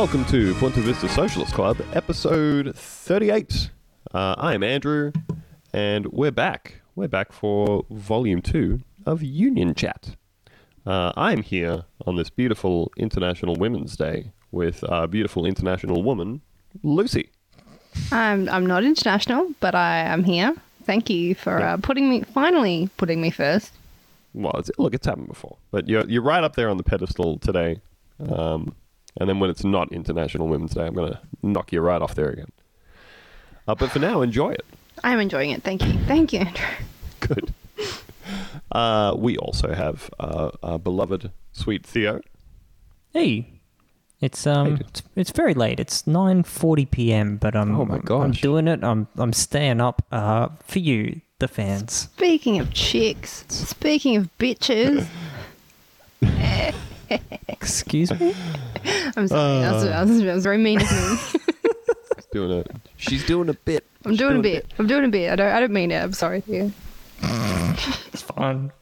Welcome to Punta Vista Socialist Club, episode 38. Uh, I am Andrew, and we're back. We're back for volume two of Union Chat. Uh, I'm here on this beautiful International Women's Day with our beautiful international woman, Lucy. I'm I'm not international, but I am here. Thank you for uh, putting me finally putting me first. Well, it's, look, it's happened before, but you're you're right up there on the pedestal today. Um, and then when it's not International Women's Day, I'm going to knock you right off there again. Uh, but for now, enjoy it. I'm enjoying it. Thank you. Thank you, Andrew. Good. Uh, we also have uh, our beloved sweet Theo. Hey, it's um, Hey. it's, it's very late. It's nine forty p.m. But I'm Oh my I'm- I'm doing it. I'm I'm staying up uh for you, the fans. Speaking of chicks, speaking of bitches, Excuse me. I'm sorry. that, was, that, was, that was very mean of me. She's doing a she's doing a bit. I'm doing a bit. I'm doing a bit. I don't. I don't mean it. I'm sorry. Yeah. It's fine.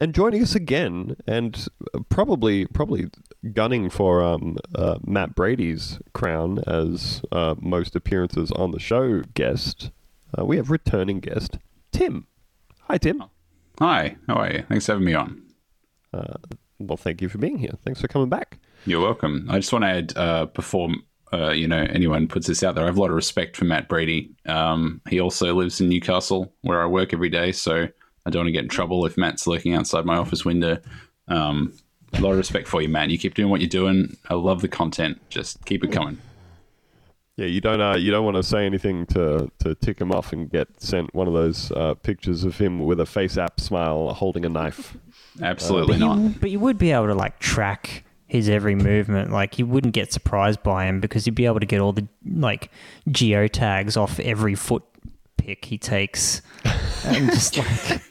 And joining us again, and probably probably gunning for um, uh, Matt Brady's crown as uh, most appearances on the show guest. Uh, we have returning guest Tim. Hi, Tim. Hi, how are you? Thanks for having me on. Well, thank you for being here. Thanks for coming back. You're welcome. I just want to add, uh, before uh, you know anyone puts this out there, I have a lot of respect for Matt Brady. Um, he also lives in Newcastle, where I work every day, so I don't want to get in trouble if Matt's lurking outside my office window. Um, a lot of respect for you, Matt. You keep doing what you're doing. I love the content. Just keep it coming. Yeah, you don't uh, you don't want to say anything to, to tick him off and get sent one of those uh, pictures of him with a FaceApp smile holding a knife. Absolutely But not. you, but you would be able to like track his every movement. Like you wouldn't get surprised by him because you'd be able to get all the like geo tags off every foot pick he takes and just like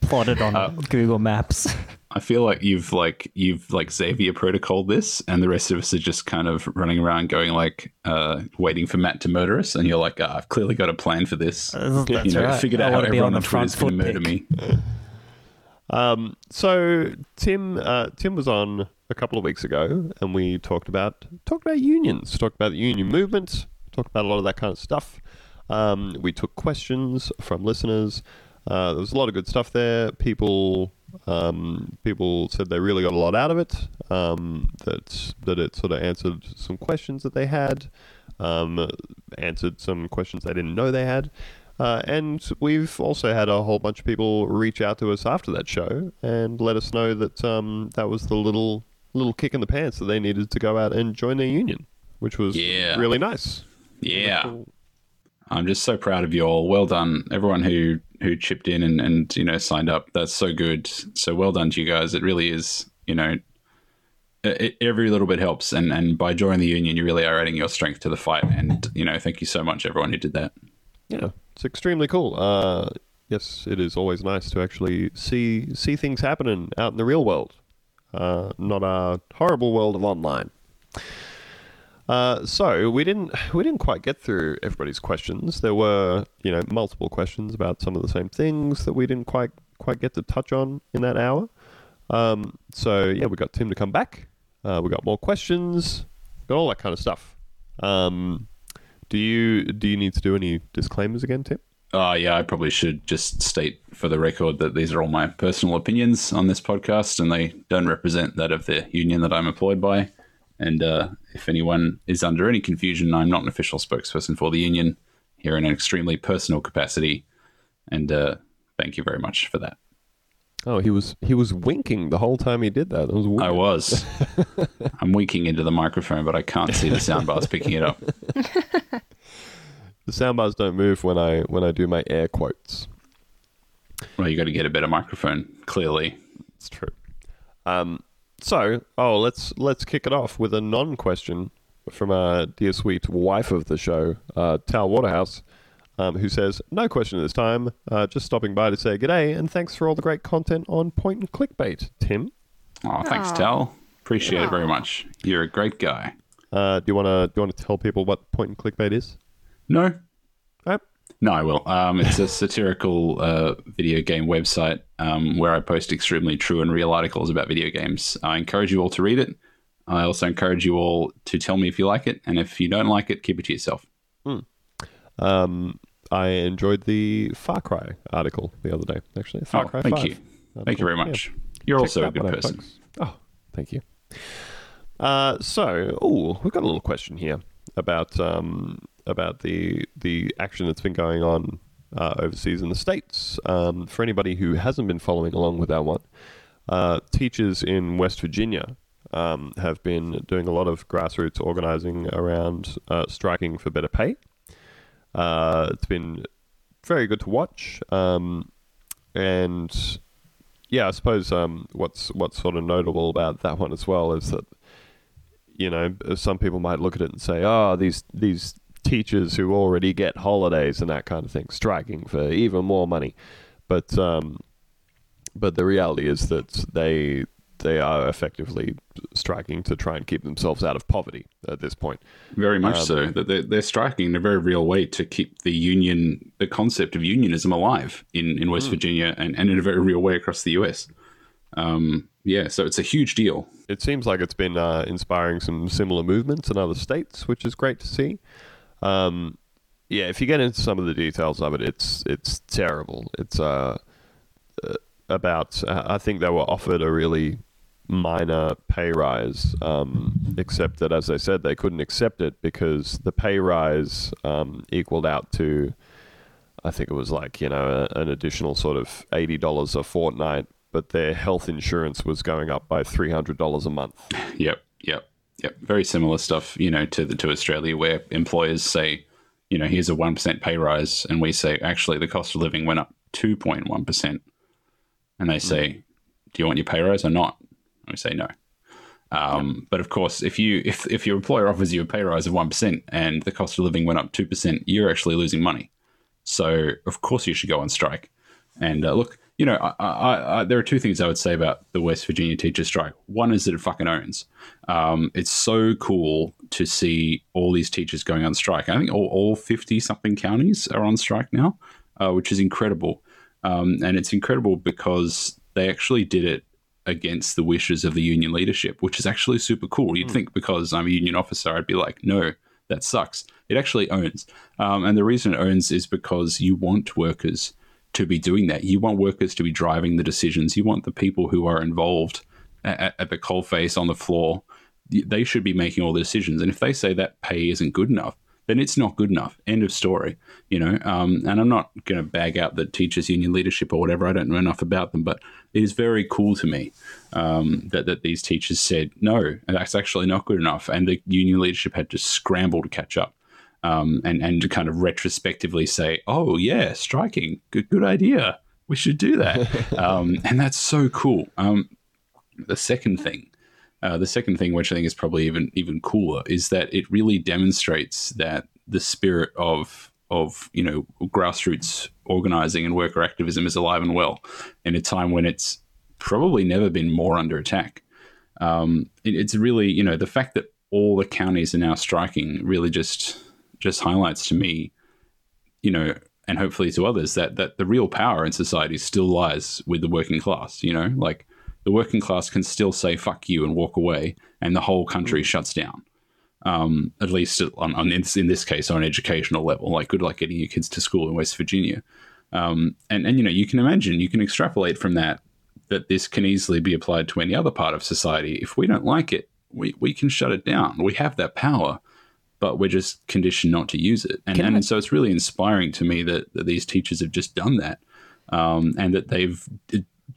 plot it on Uh, Google Maps. I feel like you've like you've like Xavier protocol this, and the rest of us are just kind of running around going like uh, waiting for Matt to murder us, and you're like, ah, I've clearly got a plan for this. Uh, you know, right. figured I out how wanna be everyone on on the Twitter is going to murder pick. me. Um, so Tim uh, Tim was on a couple of weeks ago, and we talked about talked about unions, talked about the union movement, talked about a lot of that kind of stuff. Um, we took questions from listeners. Uh, there was a lot of good stuff there. People um, people said they really got a lot out of it. Um, that that it sort of answered some questions that they had, um, answered some questions they didn't know they had. Uh, and we've also had a whole bunch of people reach out to us after that show and let us know that um, that was the little little kick in the pants that they needed to go out and join their union, which was Yeah. really nice. Yeah, I'm just so proud of you all. Well done, everyone who who chipped in and and you know signed up. That's so good. So well done to you guys. It really is. You know, it, every little bit helps, and and by joining the union, you really are adding your strength to the fight. And you know, thank you so much, everyone who did that. Yeah, it's extremely cool. Uh, yes, it is always nice to actually see see things happening out in the real world, uh, not our horrible world of online. Uh, so we didn't we didn't quite get through everybody's questions. There were you know multiple questions about some of the same things that we didn't quite quite get to touch on in that hour. Um, so yeah, we got Tim to come back. Uh, we got more questions. Got all that kind of stuff. Um, do you do you need to do any disclaimers again, Tim? Uh, yeah, I probably should just state for the record that these are all my personal opinions on this podcast, and they don't represent that of the union that I'm employed by. And uh, if anyone is under any confusion, I'm not an official spokesperson for the union here in an extremely personal capacity. And uh, thank you very much for that. Oh, he was he was winking the whole time he did that. That was weird. I was. I'm winking into the microphone, but I can't see the soundbars picking it up. The soundbars don't move when I when I do my air quotes. Well, you got to get a better microphone, clearly. It's true. Um, so, oh, let's let's kick it off with a non-question from our dear sweet wife of the show, uh, Tal Waterhouse, um, who says, "No question at this time. Uh, just stopping by to say g'day and thanks for all the great content on point and clickbait, Tim. Oh, thanks, Tal. Appreciate it very much. You're a great guy. Uh, do you want to do you want to tell people what point and clickbait is? No, Uh, No, I will. Um, it's a satirical uh, video game website um, where I post extremely true and real articles about video games. I encourage you all to read it. I also encourage you all to tell me if you like it, and if you don't like it, keep it to yourself. Um, I enjoyed the Far Cry article the other day. Actually, Far Oh, Cry thank 5 you. Thank you very much. Yeah. You're Check also a good person. folks. Oh, thank you. Uh, so, oh, we've got a little question here about um, about the the action that's been going on uh, overseas in the states. Um, for anybody who hasn't been following along with that one, uh, teachers in West Virginia um, have been doing a lot of grassroots organizing around uh, striking for better pay. Uh, it's been very good to watch. Um, and yeah, I suppose um, what's what's sort of notable about that one as well is that you know some people might look at it and say, "Oh, these these teachers who already get holidays and that kind of thing striking for even more money," but um, but the reality is that they they are effectively striking to try and keep themselves out of poverty at this point. Very much Um, so. That they're, they're striking in a very real way to keep the union, the concept of unionism alive in, in. West Virginia and, and in a very real way across the US. Um, yeah, so it's a huge deal. it seems like it's been uh, inspiring some similar movements in other states, which is great to see. Um, yeah, if you get into some of the details of it, it's it's terrible. It's uh, uh, about uh, I think they were offered a really minor pay rise, um, except that as I said, they couldn't accept it because the pay rise um, equaled out to I think it was like you know a, an additional sort of eighty dollars a fortnight, but their health insurance was going up by three hundred dollars a month. Yep, yep, yep. Very similar stuff, you know, to the, to Australia, where employers say, you know, here's a one percent pay rise, and we say actually the cost of living went up two point one percent, and they say, do you want your pay rise or not? We say no. Um, But of course, if you if if your employer offers you a pay rise of one percent and the cost of living went up two percent, you're actually losing money. So of course you should go on strike. And uh, look, you know, I, I, I, there are two things I would say about the West Virginia teacher strike. One is that it fucking owns. Um, it's so cool to see all these teachers going on strike. I think all, all 50 something counties are on strike now, uh, which is incredible. Um, and it's incredible because they actually did it against the wishes of the union leadership, which is actually super cool. You'd think because I'm a union officer, I'd be like, no, that sucks. It actually owns. Um, and the reason it owns is because you want workers to be doing that. You want workers to be driving the decisions. You want the people who are involved at, at the coalface on the floor. They should be making all the decisions. And if they say that pay isn't good enough, then it's not good enough. End of story. You know, um, and I'm not going to bag out the teachers' union leadership or whatever. I don't know enough about them, but it is very cool to me um, that that these teachers said no, that's actually not good enough, and the union leadership had to scramble to catch up. Um, and and to kind of retrospectively say, "Oh yeah, striking, good good idea. We should do that." um, and that's so cool. Um, the second thing, uh, the second thing, which I think is probably even even cooler, is that it really demonstrates that the spirit of of you know grassroots organizing and worker activism is alive and well in a time when it's probably never been more under attack. Um, it, it's really you know the fact that all the counties are now striking really just just highlights to me, you know, and hopefully to others that that the real power in society still lies with the working class. You know, like the working class can still say "fuck you" and walk away, and the whole country shuts down. Um, at least on, on in, in this case, on an educational level, like good luck getting your kids to school in West Virginia. Um, and and you know, you can imagine, you can extrapolate from that that this can easily be applied to any other part of society. If we don't like it, we, we can shut it down. We have that power but we're just conditioned not to use it. And, and I- so it's really inspiring to me that, that these teachers have just done that um, and that they've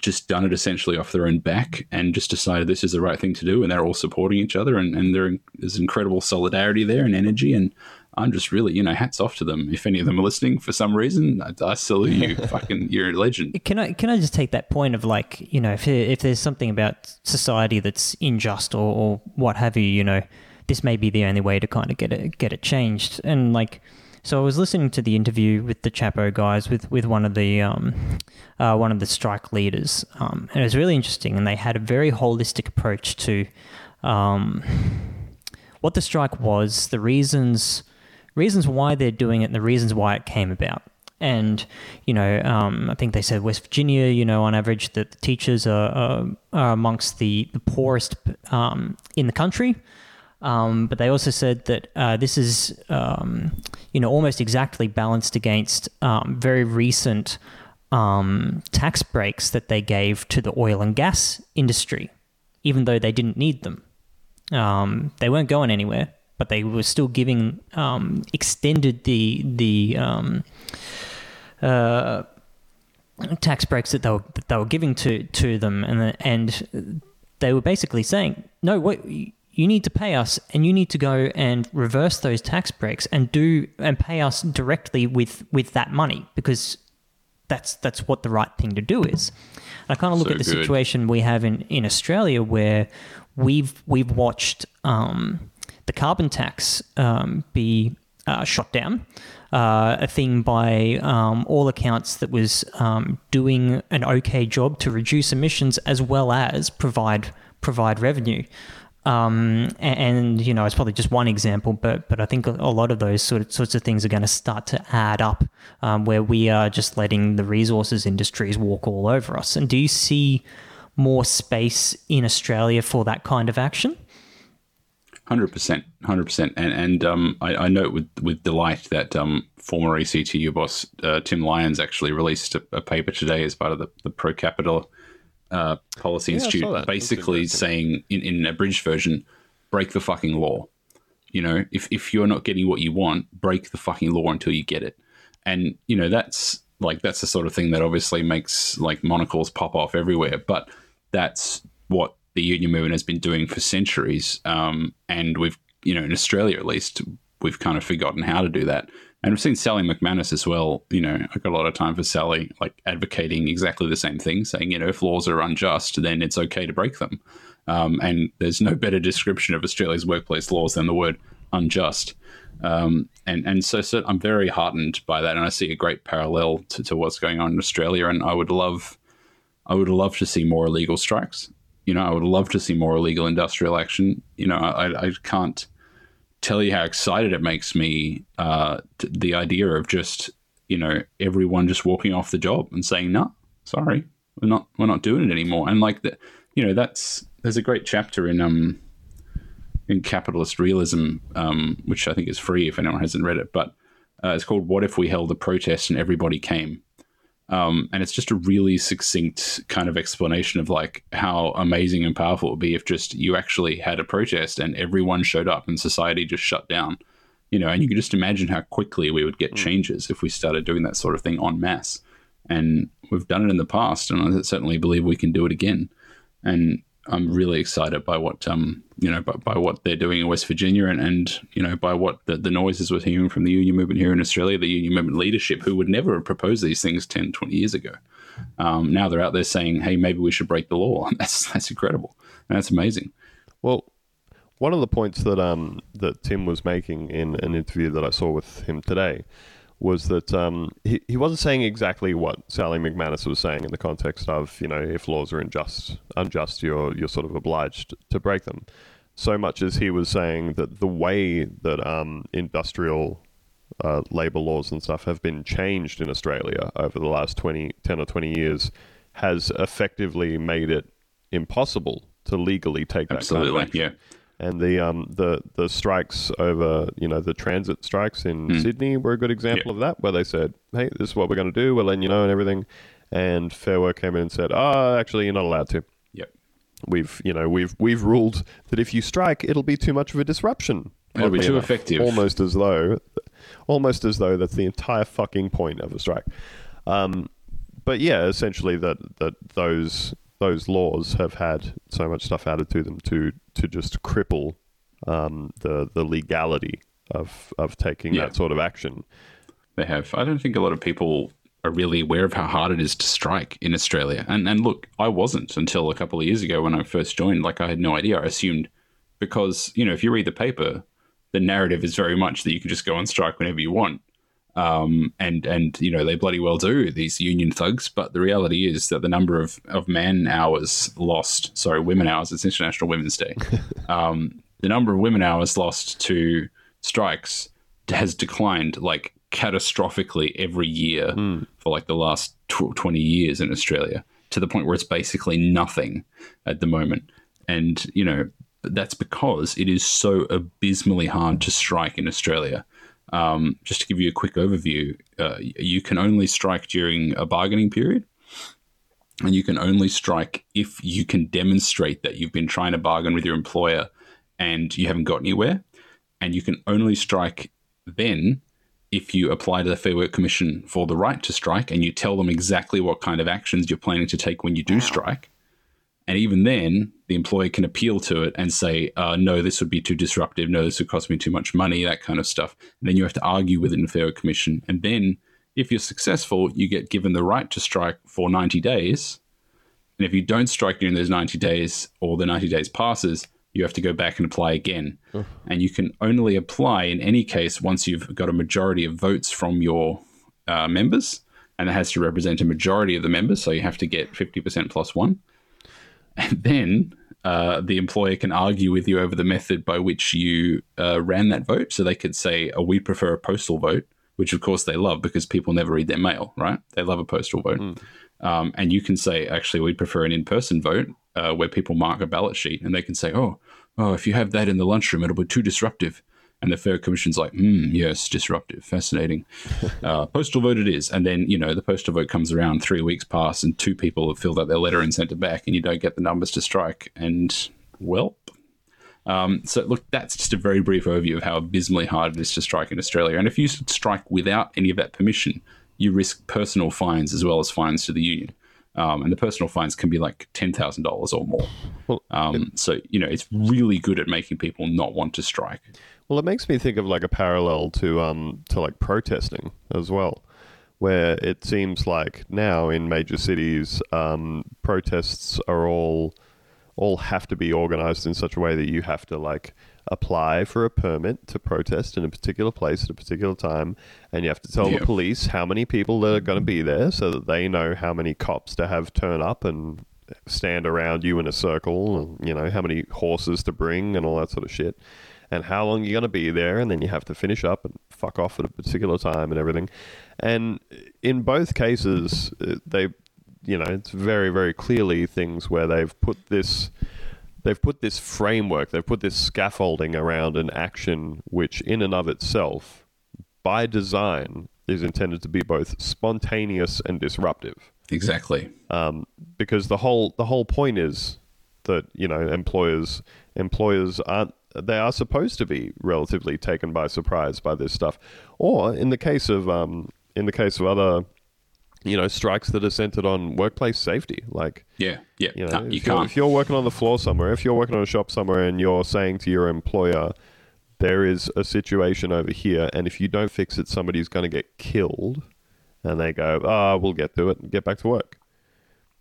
just done it essentially off their own back and just decided this is the right thing to do. And they're all supporting each other and, and there's incredible solidarity there and energy. And I'm just really, you know, hats off to them. If any of them are listening for some reason, I, I salute you. Fucking, you're a legend. Can I can I just take that point of like you know if if there's something about society that's unjust or, or what have you, you know, this may be the only way to kind of get it get it changed. And like, so I was listening to the interview with the Chapo guys with with one of the um, uh, one of the strike leaders, um, and it was really interesting. And they had a very holistic approach to um, what the strike was, the reasons reasons why they're doing it, and the reasons why it came about. and you know, um, I think they said West Virginia, you know, on average, that the teachers are, are, are amongst the the poorest um, in the country. Um, but they also said that uh, this is, um, you know, almost exactly balanced against um, very recent um, tax breaks that they gave to the oil and gas industry, even though they didn't need them. Um, they weren't going anywhere, but they were still giving um, extended the the uh, tax breaks that they were that they were giving to to them, and and they were basically saying, no, what you need to pay us, and you need to go and reverse those tax breaks and do and pay us directly with with that money because that's that's what the right thing to do is. And I kind of look So at the good. situation we have in in Australia where we've we've watched um, the carbon tax um, be uh, shot down. Uh, a thing by um, all accounts that was um, doing an okay job to reduce emissions as well as provide provide revenue. Um, a- and, you know, it's probably just one example, but but I think a a lot of those sort of, sorts of things are going to start to add up, um, where we are just letting the resources industries walk all over us. And do you see more space in Australia for that kind of action? Hundred percent, hundred percent, and and um, I, I note with with delight that um, former ACTU boss uh, Tim Lyons actually released a, a paper today as part of the, the Per Capita uh, Policy Yeah, Institute, basically saying in, in an abridged version, break the fucking law. You know, if if you're not getting what you want, break the fucking law until you get it. And you know, that's like that's the sort of thing that obviously makes like monocles pop off everywhere. But that's what the union movement has been doing for centuries. Um, and we've, you know, in Australia at least, we've kind of forgotten how to do that. And we've seen Sally McManus as well. You know, I got a lot of time for Sally, like advocating exactly the same thing, saying, you know, if laws are unjust, then it's okay to break them. Um, and there's no better description of Australia's workplace laws than the word unjust. Um, and and so, so I'm very heartened by that, and I see a great parallel to, to what's going on in Australia. And I would love, I would love to see more illegal strikes. You know, I would love to see more illegal industrial action. You know, I, I can't tell you how excited it makes me uh, t- the idea of just you know everyone just walking off the job and saying no, sorry, we're not we're not doing it anymore. And like that, you know, that's there's a great chapter in um in capitalist realism, um, which I think is free if anyone hasn't read it, but uh, it's called "What If We Held a Protest and Everybody Came." Um, and it's just a really succinct kind of explanation of like how amazing and powerful it would be if just you actually had a protest and everyone showed up and society just shut down. You know, and you can just imagine how quickly we would get changes if we started doing that sort of thing en masse. And we've done it in the past, and I certainly believe we can do it again. And I'm really excited by what um you know by, by what they're doing in West Virginia and, and you know by what the, the noises we're hearing from the union movement here in Australia, the union movement leadership who would never have proposed these things 10, 20 years ago. Um, now they're out there saying, hey, maybe we should break the law. That's that's incredible. And that's amazing. Well, one of the points that um that Tim was making in an interview that I saw with him today was that um, he, he wasn't saying exactly what Sally McManus was saying in the context of you know if laws are unjust unjust you're you're sort of obliged to break them so much as he was saying that the way that um, industrial uh, labor laws and stuff have been changed in Australia over the last 20, 10 or 20 years has effectively made it impossible to legally take that kind of Absolutely. Yeah. And the um the the strikes over you know the transit strikes in Hmm. Sydney were a good example of that, where they said, "Hey, this is what we're going to do. We're letting you know and everything." And Fair Work came in and said, "Oh, actually, you're not allowed to. Yep. We've you know we've we've ruled that if you strike, it'll be too much of a disruption. It'll be too effective. Almost as though, almost as though that's the entire fucking point of a strike. Um, but yeah, essentially that that those those laws have had so much stuff added to them to to just cripple um, the the legality of of taking Yeah. that sort of action. They have. I don't think a lot of people are really aware of how hard it is to strike in Australia. And and look, I wasn't until a couple of years ago when I first joined. Like I had no idea. I assumed because you know if you read the paper, the narrative is very much that you can just go on strike whenever you want. Um, and and you know they bloody well do these union thugs, but the reality is that the number of, of man hours lost, sorry, women hours, it's International Women's Day. um, the number of women hours lost to strikes has declined like catastrophically every year for like the last tw- 20 years in Australia to the point where it's basically nothing at the moment. And, you know, that's because it is so abysmally hard to strike in Australia. Um, just to give you a quick overview, uh, you can only strike during a bargaining period. And you can only strike if you can demonstrate that you've been trying to bargain with your employer and you haven't got anywhere. And you can only strike then if you apply to the Fair Work Commission for the right to strike and you tell them exactly what kind of actions you're planning to take when you do strike. And even then, the employer can appeal to it and say, uh, no, this would be too disruptive. No, this would cost me too much money, that kind of stuff. And then you have to argue with it in the Fair Commission. And then, if you're successful, you get given the right to strike for 90 days. And if you don't strike during those 90 days or the 90 days passes, you have to go back and apply again. And you can only apply in any case once you've got a majority of votes from your uh, members. And it has to represent a majority of the members. So you have to get 50% plus one. And then uh, the employer can argue with you over the method by which you uh, ran that vote. So they could say, oh, we prefer a postal vote, which of course they love because people never read their mail, right? They love a postal vote. Um, and you can say, actually, we prefer an in person vote uh, where people mark a ballot sheet. And they can say, oh, oh, if you have that in the lunchroom, it'll be too disruptive. And the Fair Commission's like, hmm, yes, disruptive, fascinating. uh, postal vote it is. And then, you know, the postal vote comes around, three weeks pass, and two people have filled out their letter and sent it back, and you don't get the numbers to strike. And, well, um, so look, that's just a very brief overview of how abysmally hard it is to strike in Australia. And if you strike without any of that permission, you risk personal fines as well as fines to the union. Um, and the personal fines can be like ten thousand dollars or more. Well, Um, so you know it's really good at making people not want to strike. Well, it makes me think of like a parallel to um to like protesting as well, where it seems like now in major cities, um, protests are all all have to be organized in such a way that you have to like apply for a permit to protest in a particular place at a particular time and you have to tell the police how many people that are going to be there so that they know how many cops to have turn up and stand around you in a circle and you know how many horses to bring and all that sort of shit and how long you're going to be there and then you have to finish up and fuck off at a particular time and everything and in both cases uh, they you know it's very very clearly things where they've put this they've put this framework they've put this scaffolding around an action which in and of itself by design is intended to be both spontaneous and disruptive Exactly. um, because the whole the whole point is that you know employers employers aren't they are supposed to be relatively taken by surprise by this stuff, or in the case of um, in the case of other you know strikes that are centered on workplace safety, like Yeah. Yeah. you know No, if, you you're, can't. if you're working on the floor somewhere, if you're working on a shop somewhere, and you're saying to your employer. There is a situation over here, and if you don't fix it, somebody's going to get killed and they go, "Ah, we'll get to it and get back to work."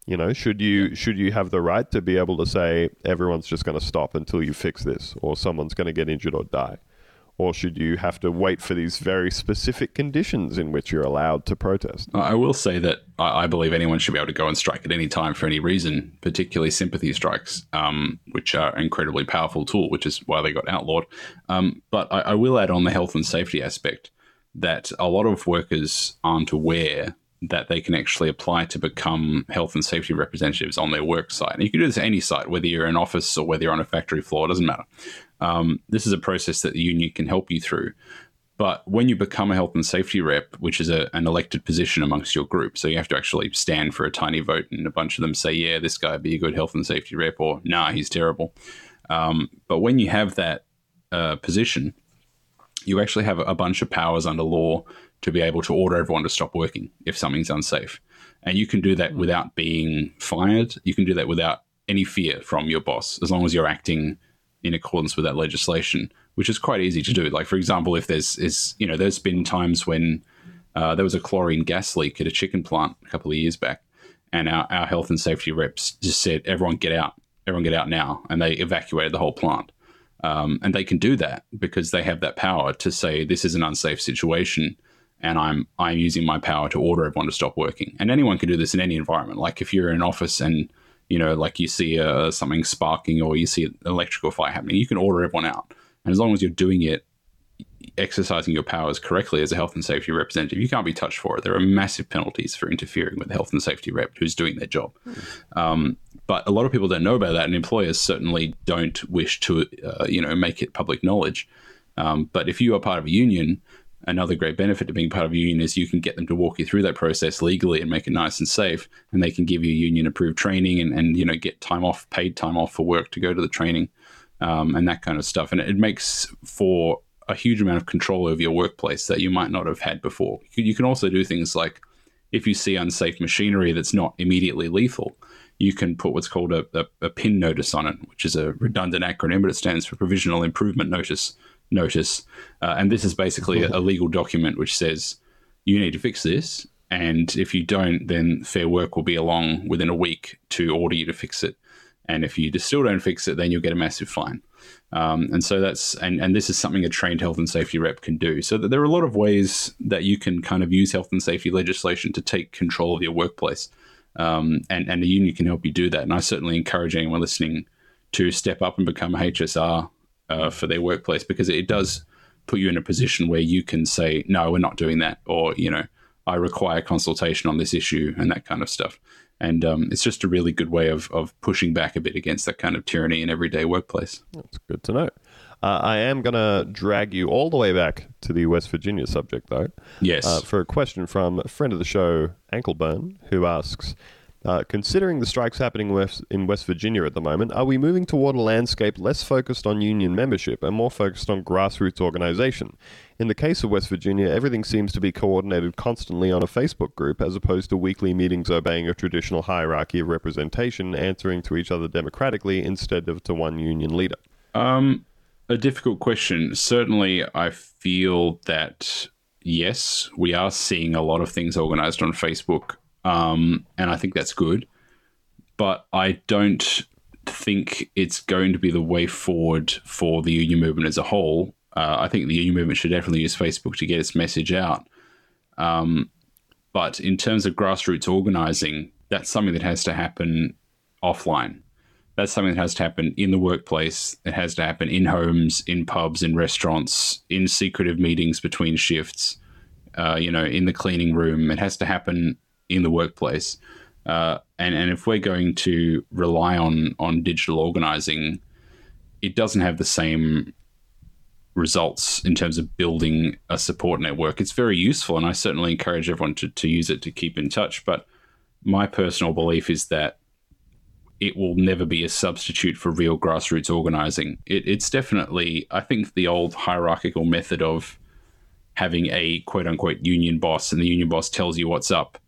You know, should you should you have the right to be able to say everyone's just going to stop until you fix this, or someone's going to get injured or die, or should you have to wait for these very specific conditions in which you're allowed to protest? I will say that I I believe anyone should be able to go and strike at any time for any reason, particularly sympathy strikes, um, which are an incredibly powerful tool, which is why they got outlawed. Um, but I, I will add on the health and safety aspect that a lot of workers aren't aware that they can actually apply to become health and safety representatives on their work site. And you can do this at any site, whether you're in office or whether you're on a factory floor, it doesn't matter. Um, this is a process that the union can help you through. But when you become a health and safety rep, which is a, an elected position amongst your group, so you have to actually stand for a tiny vote, and a bunch of them say, "Yeah, this guy be a good health and safety rep," or "Nah, he's terrible." Um, but when you have that uh, position, you actually have a bunch of powers under law to be able to order everyone to stop working if something's unsafe, and you can do that without being fired. You can do that without any fear from your boss, as long as you're acting in accordance with that legislation, which is quite easy to do. Like for example, if there's is you know there's been times when uh, there was a chlorine gas leak at a chicken plant a couple of years back, and our, our health and safety reps just said, "Everyone get out, everyone get out now," and they evacuated the whole plant. Um, and they can do that because they have that power to say this is an unsafe situation, and I'm I'm using my power to order everyone to stop working. And anyone can do this in any environment. Like if you're in an office and you know, like you see uh, something sparking or you see an electrical fire happening, you can order everyone out. And as long as you're doing it, exercising your powers correctly as a health and safety representative, you can't be touched for it. There are massive penalties for interfering with a health and safety rep who's doing their job. Um, but a lot of people don't know about that, and employers certainly don't wish to, uh, you know, make it public knowledge. Um, but if you are part of a union, another great benefit to being part of a union is you can get them to walk you through that process legally and make it nice and safe, and they can give you union approved training and, and you know get time off, paid time off for work to go to the training, um, and that kind of stuff. And it, it makes for a huge amount of control over your workplace that you might not have had before. You, you can also do things like if you see unsafe machinery that's not immediately lethal, you can put what's called a, a, a PIN notice on it, which is a redundant acronym, but it stands for Provisional Improvement Notice. Notice, uh, and this is basically a, a legal document which says you need to fix this, and if you don't, then Fair Work will be along within a week to order you to fix it. And if you just still don't fix it, then you'll get a massive fine. Um, and so that's and, and this is something a trained health and safety rep can do. So there are a lot of ways that you can kind of use health and safety legislation to take control of your workplace. Um, and, and the union can help you do that. And I certainly encourage anyone listening to step up and become a HSR uh, for their workplace because it does put you in a position where you can say, no, we're not doing that. Or, you know, I require consultation on this issue and that kind of stuff. And um, it's just a really good way of, of pushing back a bit against that kind of tyranny in everyday workplace. That's good to know. Uh, I am going to drag you all the way back to the West Virginia subject, though. Yes. Uh, for a question from a friend of the show, Ankleburn, who asks uh, Considering the strikes happening west, in West Virginia at the moment, are we moving toward a landscape less focused on union membership and more focused on grassroots organization? In the case of West Virginia, everything seems to be coordinated constantly on a Facebook group as opposed to weekly meetings obeying a traditional hierarchy of representation, answering to each other democratically instead of to one union leader. Um, a difficult question. Certainly, I feel that yes, we are seeing a lot of things organized on Facebook, um, and I think that's good. But I don't think it's going to be the way forward for the union movement as a whole. Uh, I think the union movement should definitely use Facebook to get its message out. Um, but in terms of grassroots organizing, that's something that has to happen offline. That's something that has to happen in the workplace. It has to happen in homes, in pubs, in restaurants, in secretive meetings between shifts. Uh, you know, in the cleaning room. It has to happen in the workplace. Uh, and and if we're going to rely on on digital organizing, it doesn't have the same results in terms of building a support network. It's very useful, and I certainly encourage everyone to, to use it to keep in touch. But my personal belief is that it will never be a substitute for real grassroots organizing. It, it's definitely, I think, the old hierarchical method of having a quote unquote union boss, and the union boss tells you what's up.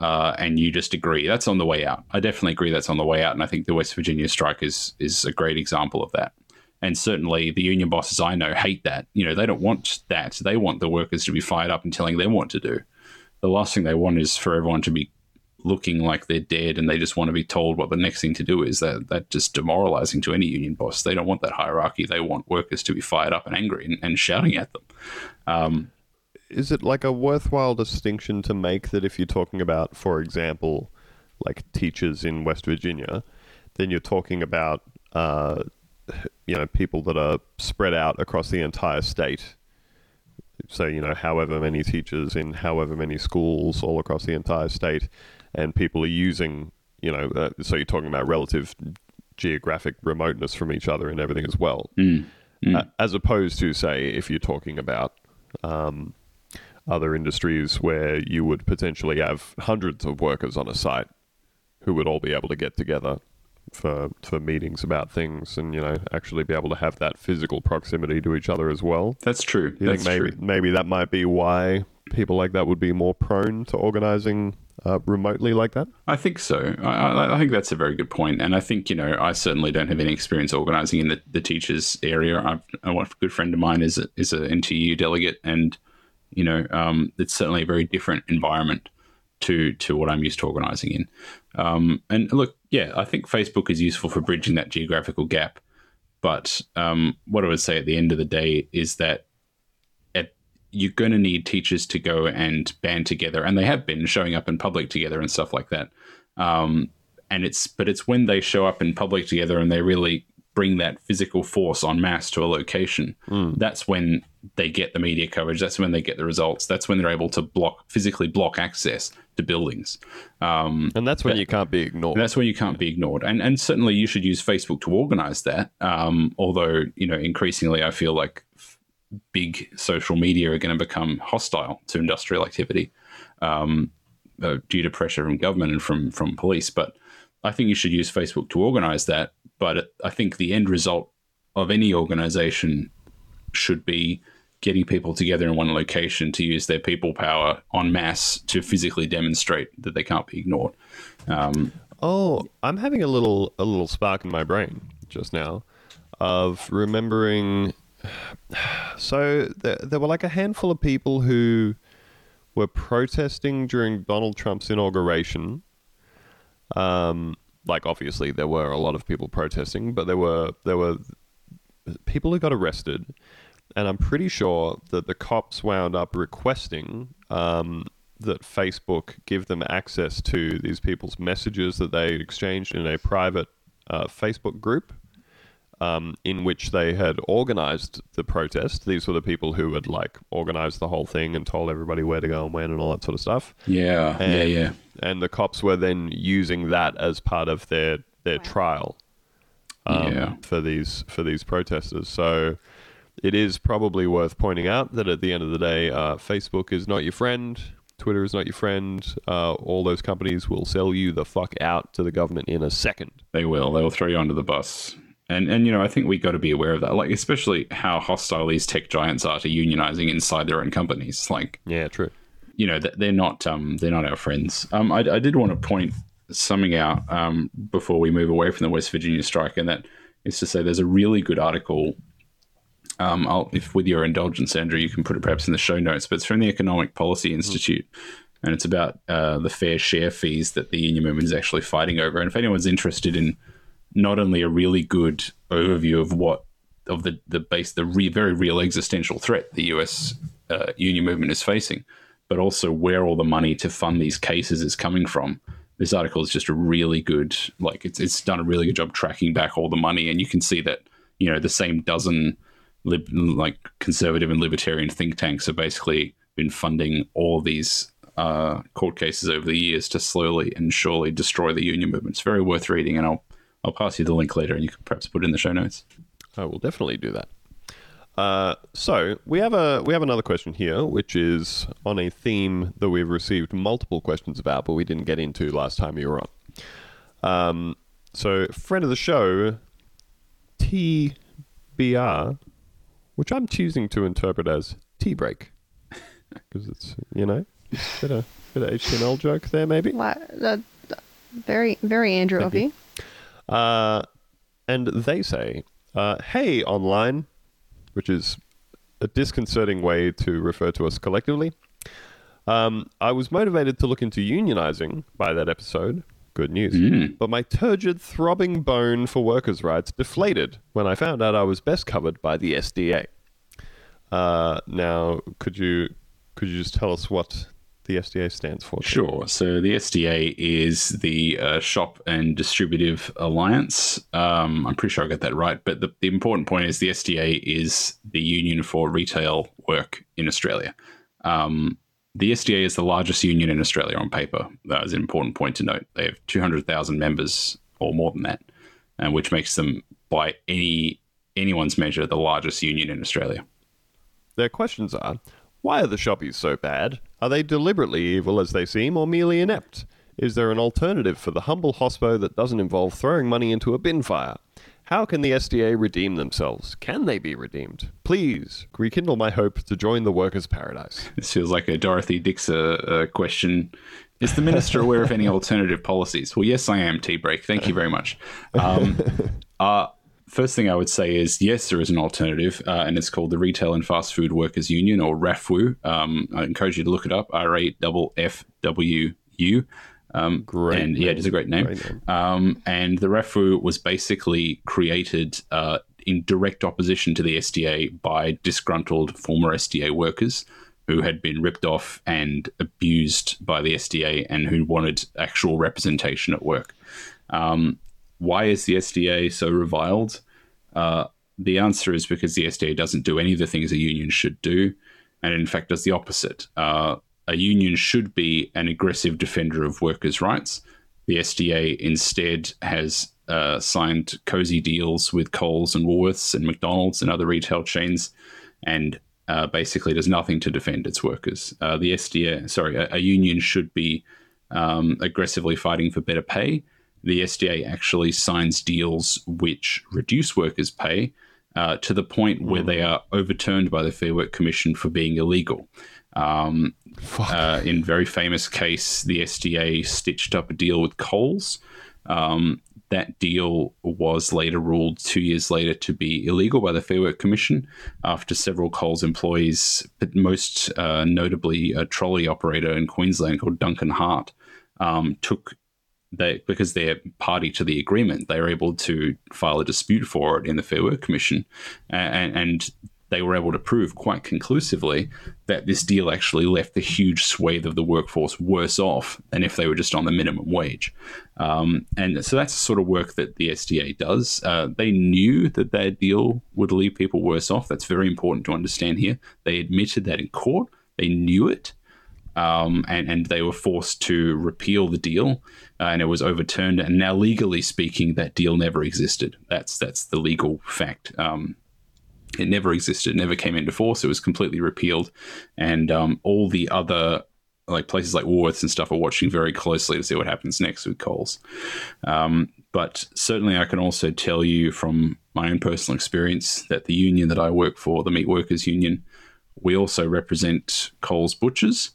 Uh, and you just agree. That's on the way out. I definitely agree that's on the way out, and I think the West Virginia strike is is a great example of that. And certainly, the union bosses I know hate that. You know, they don't want that. They want the workers to be fired up and telling them what to do. The last thing they want is for everyone to be looking like they're dead and they just want to be told what the next thing to do is. That that just demoralizing to any union boss. They don't want that hierarchy. They want workers to be fired up and angry and, and shouting at them. Um, is it like a worthwhile distinction to make that if you're talking about, for example, like teachers in West Virginia, then you're talking about, uh, you know, people that are spread out across the entire state. So, you know, however many teachers in however many schools all across the entire state, and people are using, you know, uh, so you're talking about relative geographic remoteness from each other and everything as well. mm, mm. Uh, as opposed to, say, if you're talking about, um, other industries where you would potentially have hundreds of workers on a site who would all be able to get together for for meetings about things and you know actually be able to have that physical proximity to each other as well. that's true. Do you that's think maybe true. maybe that might be why people like that would be more prone to organizing uh, remotely like that? I think so. I, I, think that's a very good point. and I think you know I certainly don't have any experience organizing in the, the teachers area. I've, a good friend of mine is a, is a NTU delegate, and you know um, it's certainly a very different environment to to what I'm used to organizing in. Um, and look, yeah, I think Facebook is useful for bridging that geographical gap. But um, what I would say at the end of the day is that at, you're going to need teachers to go and band together, and they have been showing up in public together and stuff like that. Um, and it's but it's when they show up in public together and they really bring that physical force en masse to a location, that's when they get the media coverage. That's when they get the results. That's when they're able to block physically block access to buildings. Um, And that's when you can't be ignored. that's when you can't be ignored. And and certainly you should use Facebook to organize that. Um, although you know increasingly I feel like big social media are going to become hostile to industrial activity um, uh, due to pressure from government and from from police. But I think you should use Facebook to organize that. But I think the end result of any organization should be getting people together in one location to use their people power en masse to physically demonstrate that they can't be ignored. Um, Oh, I'm having a little a little spark in my brain just now of remembering. So there, there were like a handful of people who were protesting during Donald Trump's inauguration. Um, like obviously there were a lot of people protesting, but there were there were people who got arrested, and I'm pretty sure that the cops wound up requesting um, that Facebook give them access to these people's messages that they exchanged in a private uh, Facebook group. Um, in which they had organized the protest. These were the people who had like organized the whole thing and told everybody where to go and when and all that sort of stuff Yeah, yeah, and, yeah. And the cops were then using that as part of their their trial um, Yeah. for these for these protesters. So it is probably worth pointing out that at the end of the day, uh, Facebook is not your friend. Twitter is not your friend. Uh, all those companies will sell you the fuck out to the government in a second. They will. They will throw you under the bus. And and you know, I think we got to be aware of that. Like especially how hostile these tech giants are to unionizing inside their own companies. Like Yeah, true. you know, they're not um they're not our friends. Um, I, I did want to point something out um before we move away from the West Virginia strike, and that is to say, there's a really good article. Um, I'll, if with your indulgence, Andrew, you can put it perhaps in the show notes, but it's from the Economic Policy Institute, and it's about uh, the fair share fees that the union movement is actually fighting over. And if anyone's interested in not only a really good overview of what of the the base the re, very real existential threat the U.S. Uh, union movement is facing, but also where all the money to fund these cases is coming from. This article is just a really good, like it's it's done a really good job tracking back all the money, and you can see that you know the same dozen lib, like conservative and libertarian think tanks have basically been funding all these uh, court cases over the years to slowly and surely destroy the union movement. It's very worth reading, and I'll I'll pass you the link later, and you can perhaps put it in the show notes. I will definitely do that. Uh, so we have a we have another question here, which is on a theme that we've received multiple questions about, but we didn't get into last time you were on. Um, so friend of the show, TBR, which I'm choosing to interpret as tea break, because it's you know a bit of bit of HTML joke there maybe. Why, that, very, very Andrew of you. Uh, and they say, uh, "Hey, online," which is a disconcerting way to refer to us collectively. Um, I was motivated to look into unionizing by that episode. Good news. But my turgid, throbbing bone for workers' rights deflated when I found out I was best covered by the SDA. Uh, now, could you could you just tell us what the SDA stands for? Sure. So the SDA is the uh, Shop and Distributive Alliance. Um, I'm pretty sure I got that right. But the, the important point is the SDA is the union for retail work in Australia. Um, the SDA is the largest union in Australia on paper. That is an important point to note. They have 200,000 members or more than that, and which makes them, by any anyone's measure, the largest union in Australia. Their questions are Why are the shoppies so bad? Are they deliberately evil as they seem, or merely inept? Is there an alternative for the humble hospo that doesn't involve throwing money into a bin fire? How can the SDA redeem themselves? Can they be redeemed? Please rekindle my hope to join the workers' paradise. This feels like a Dorothy Dixer uh, question. Is the minister aware of any alternative policies? Well, yes, I am, T Break. Thank you very much. Um, uh, first thing I would say is yes, there is an alternative, uh, and it's called the Retail and Fast Food Workers Union, or RAFFWU. Um, I encourage you to look it up R A F F W U. Um, Great and yeah, name. it is a great name. Great name. Um, and the RAFFWU was basically created uh, in direct opposition to the SDA by disgruntled former SDA workers who had been ripped off and abused by the SDA and who wanted actual representation at work. Um, why is the SDA so reviled? Uh, the answer is because the SDA doesn't do any of the things a union should do, and in fact does the opposite. Uh, a union should be an aggressive defender of workers' rights. The SDA instead has uh, signed cozy deals with Coles and Woolworths and McDonald's and other retail chains, and uh, basically does nothing to defend its workers. Uh, the SDA, sorry, a, a union should be um, aggressively fighting for better pay. The SDA actually signs deals which reduce workers' pay uh, to the point where they are overturned by the Fair Work Commission for being illegal. Um, uh, in very famous case, the SDA stitched up a deal with Coles. Um, that deal was later ruled two years later to be illegal by the Fair Work Commission after several Coles employees, but most uh, notably a trolley operator in Queensland called Duncan Hart, um, took they because they're party to the agreement, they were able to file a dispute for it in the Fair Work Commission, and, and they were able to prove quite conclusively that this deal actually left the huge swathe of the workforce worse off than if they were just on the minimum wage. Um, and so that's the sort of work that the SDA does. Uh, they knew that their deal would leave people worse off. That's very important to understand here. They admitted that in court, they knew it. Um, and, and they were forced to repeal the deal, uh, and it was overturned. And now, legally speaking, that deal never existed. That's that's the legal fact. Um, it never existed, never came into force. It was completely repealed, and um, all the other like places like Woolworths and stuff are watching very closely to see what happens next with Coles. Um, but certainly, I can also tell you from my own personal experience that the union that I work for, the Meat Workers Union, we also represent Coles butchers,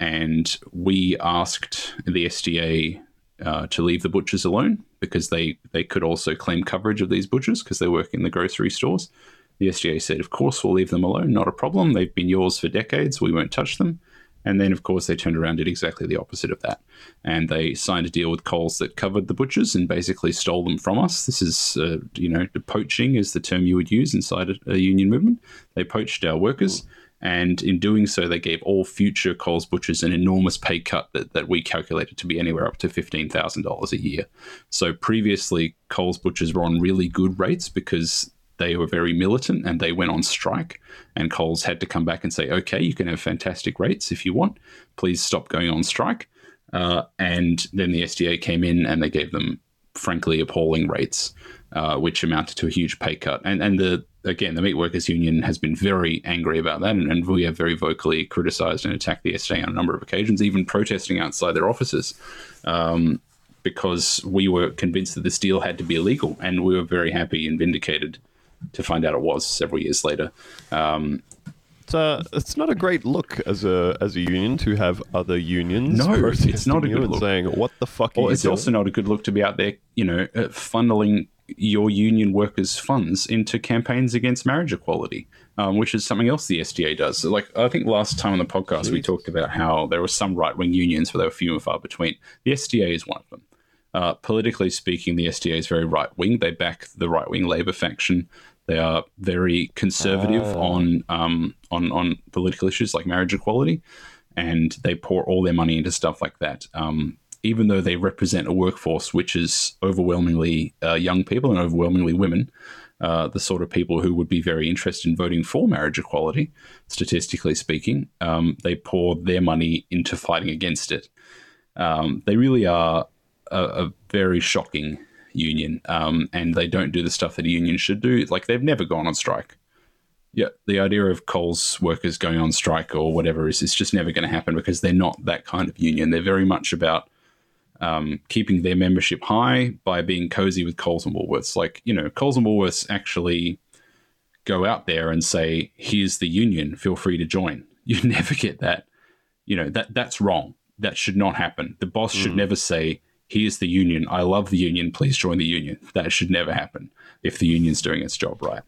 and we asked the SDA uh, to leave the butchers alone because they they could also claim coverage of these butchers because they work in the grocery stores. The SDA said, of course, we'll leave them alone, not a problem. They've been yours for decades. We won't touch them. And then, of course, they turned around and did exactly the opposite of that. And they signed a deal with Coles that covered the butchers and basically stole them from us. This is, uh, you know, poaching is the term you would use inside a, a union movement. They poached our workers. And in doing so, they gave all future Coles butchers an enormous pay cut that, that we calculated to be anywhere up to $15,000 a year. So previously, Coles butchers were on really good rates because they were very militant and they went on strike. And Coles had to come back and say, okay, you can have fantastic rates if you want. Please stop going on strike. Uh, and then the SDA came in and they gave them, frankly, appalling rates, uh, which amounted to a huge pay cut. And, and the again, the Meat Workers Union has been very angry about that, and, and we have very vocally criticised and attacked the SDA on a number of occasions, even protesting outside their offices. Um, because we were convinced that this deal had to be illegal, and we were very happy and vindicated to find out it was several years later. Um, It's, uh, it's not a great look as a as a union to have other unions. No, it's not a good look. saying what the fuck. It's doing? also not a good look to be out there, you know, uh, funneling your union workers' funds into campaigns against marriage equality, um, which is something else the SDA does. So, like, I think last time on the podcast we talked about how there were some right wing unions, but they were few and far between. The SDA is one of them. Uh, politically speaking, the SDA is very right wing. They back the right wing Labour faction. They are very conservative on um, on on political issues like marriage equality, and they pour all their money into stuff like that. Um, even though they represent a workforce which is overwhelmingly uh, young people and overwhelmingly women, uh, the sort of people who would be very interested in voting for marriage equality, statistically speaking, um, they pour their money into fighting against it. Um, they really are a, a very shocking union, um, and they don't do the stuff that a union should do. Like they've never gone on strike. Yeah, the idea of Coles workers going on strike or whatever is it's just never going to happen because they're not that kind of union. They're very much about um, keeping their membership high by being cozy with Coles and Woolworths. Like you know, Coles and Woolworths actually go out there and say, "Here's the union. Feel free to join." You never get that. You know that that's wrong. That should not happen. The boss should never say, "Here's the union. I love the union. Please join the union." That should never happen if the union's doing its job right.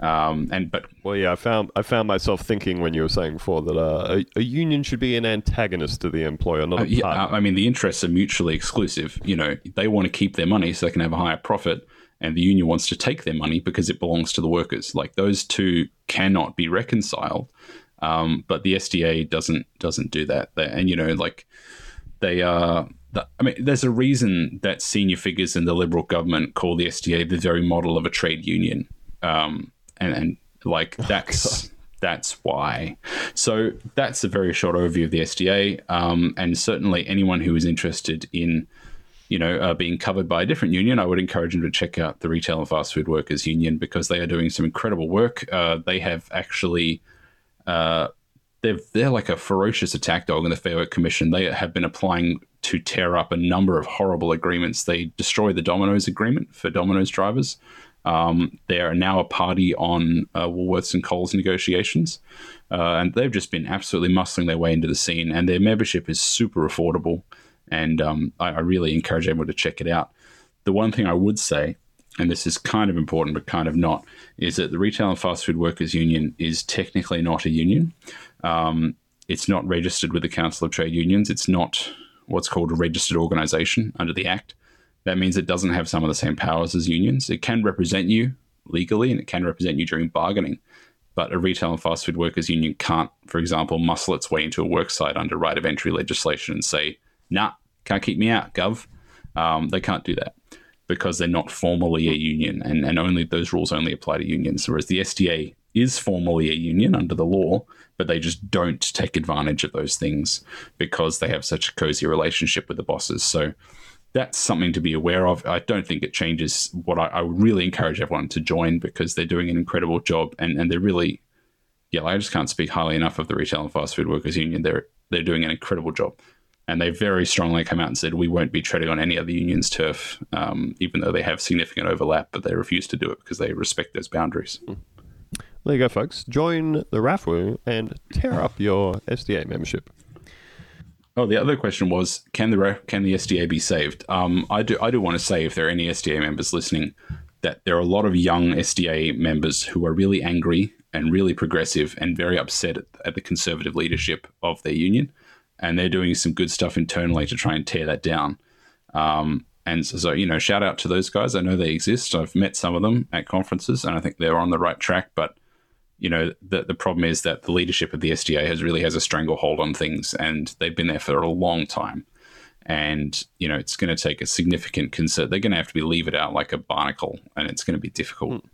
Um, and but Well, yeah, I found I found myself thinking when you were saying before that uh, a, a union should be an antagonist to the employer, not Uh, yeah, I mean, the interests are mutually exclusive. You know, they want to keep their money so they can have a higher profit, and the union wants to take their money because it belongs to the workers. Like those two cannot be reconciled. Um, but the SDA doesn't doesn't do that. They, and you know, like they are. The- I mean, there's a reason that senior figures in the Liberal government call the SDA the very model of a trade union. um, and and like that's that's why. So that's a very short overview of the SDA, um, and certainly anyone who is interested in you know, uh, being covered by a different union, I would encourage them to check out the Retail and Fast Food Workers Union because they are doing some incredible work. Uh, they have actually, uh, they're they're like a ferocious attack dog in the Fair Work Commission. They have been applying to tear up a number of horrible agreements. They destroy the Domino's agreement for Domino's drivers. Um, they are now a party on uh, Woolworths and Coles negotiations, uh, and they've just been absolutely muscling their way into the scene. And their membership is super affordable and um, I, I really encourage everyone to check it out. The one thing I would say, and this is kind of important but kind of not, is that the Retail and Fast Food Workers Union is technically not a union. Um, it's not registered with the Council of Trade Unions. It's not what's called a registered organisation under the Act. That means it doesn't have some of the same powers as unions. It can represent you legally and it can represent you during bargaining. But a retail and fast food workers union can't, for example, muscle its way into a worksite under right of entry legislation and say, nah, can't keep me out, Gov. Um, they can't do that because they're not formally a union, and, and only those rules only apply to unions. Whereas the SDA is formally a union under the law, but they just don't take advantage of those things because they have such a cozy relationship with the bosses. So that's something to be aware of. I don't think it changes what I, I really encourage everyone to join because they're doing an incredible job and, and they're really, yeah, I just can't speak highly enough of the Retail and Fast Food Workers Union. They're they're doing an incredible job and they very strongly come out and said we won't be treading on any other union's turf, um, even though they have significant overlap, but they refuse to do it because they respect those boundaries. There you go, folks. Join the RAFFWU and tear up your SDA membership. Oh, the other question was can the can the SDA be saved? Um, I do I do want to say if there are any SDA members listening, that there are a lot of young SDA members who are really angry and really progressive and very upset at, at the conservative leadership of their union and they're doing some good stuff internally to try and tear that down. Um, and so, so, you know, shout out to those guys. I know they exist. I've met some of them at conferences, and I think they're on the right track. But you know, the the problem is that the leadership of the SDA has really has a stranglehold on things, and they've been there for a long time. And you know, it's going to take a significant concern. They're going to have to be leave it out like a barnacle, and it's going to be difficult.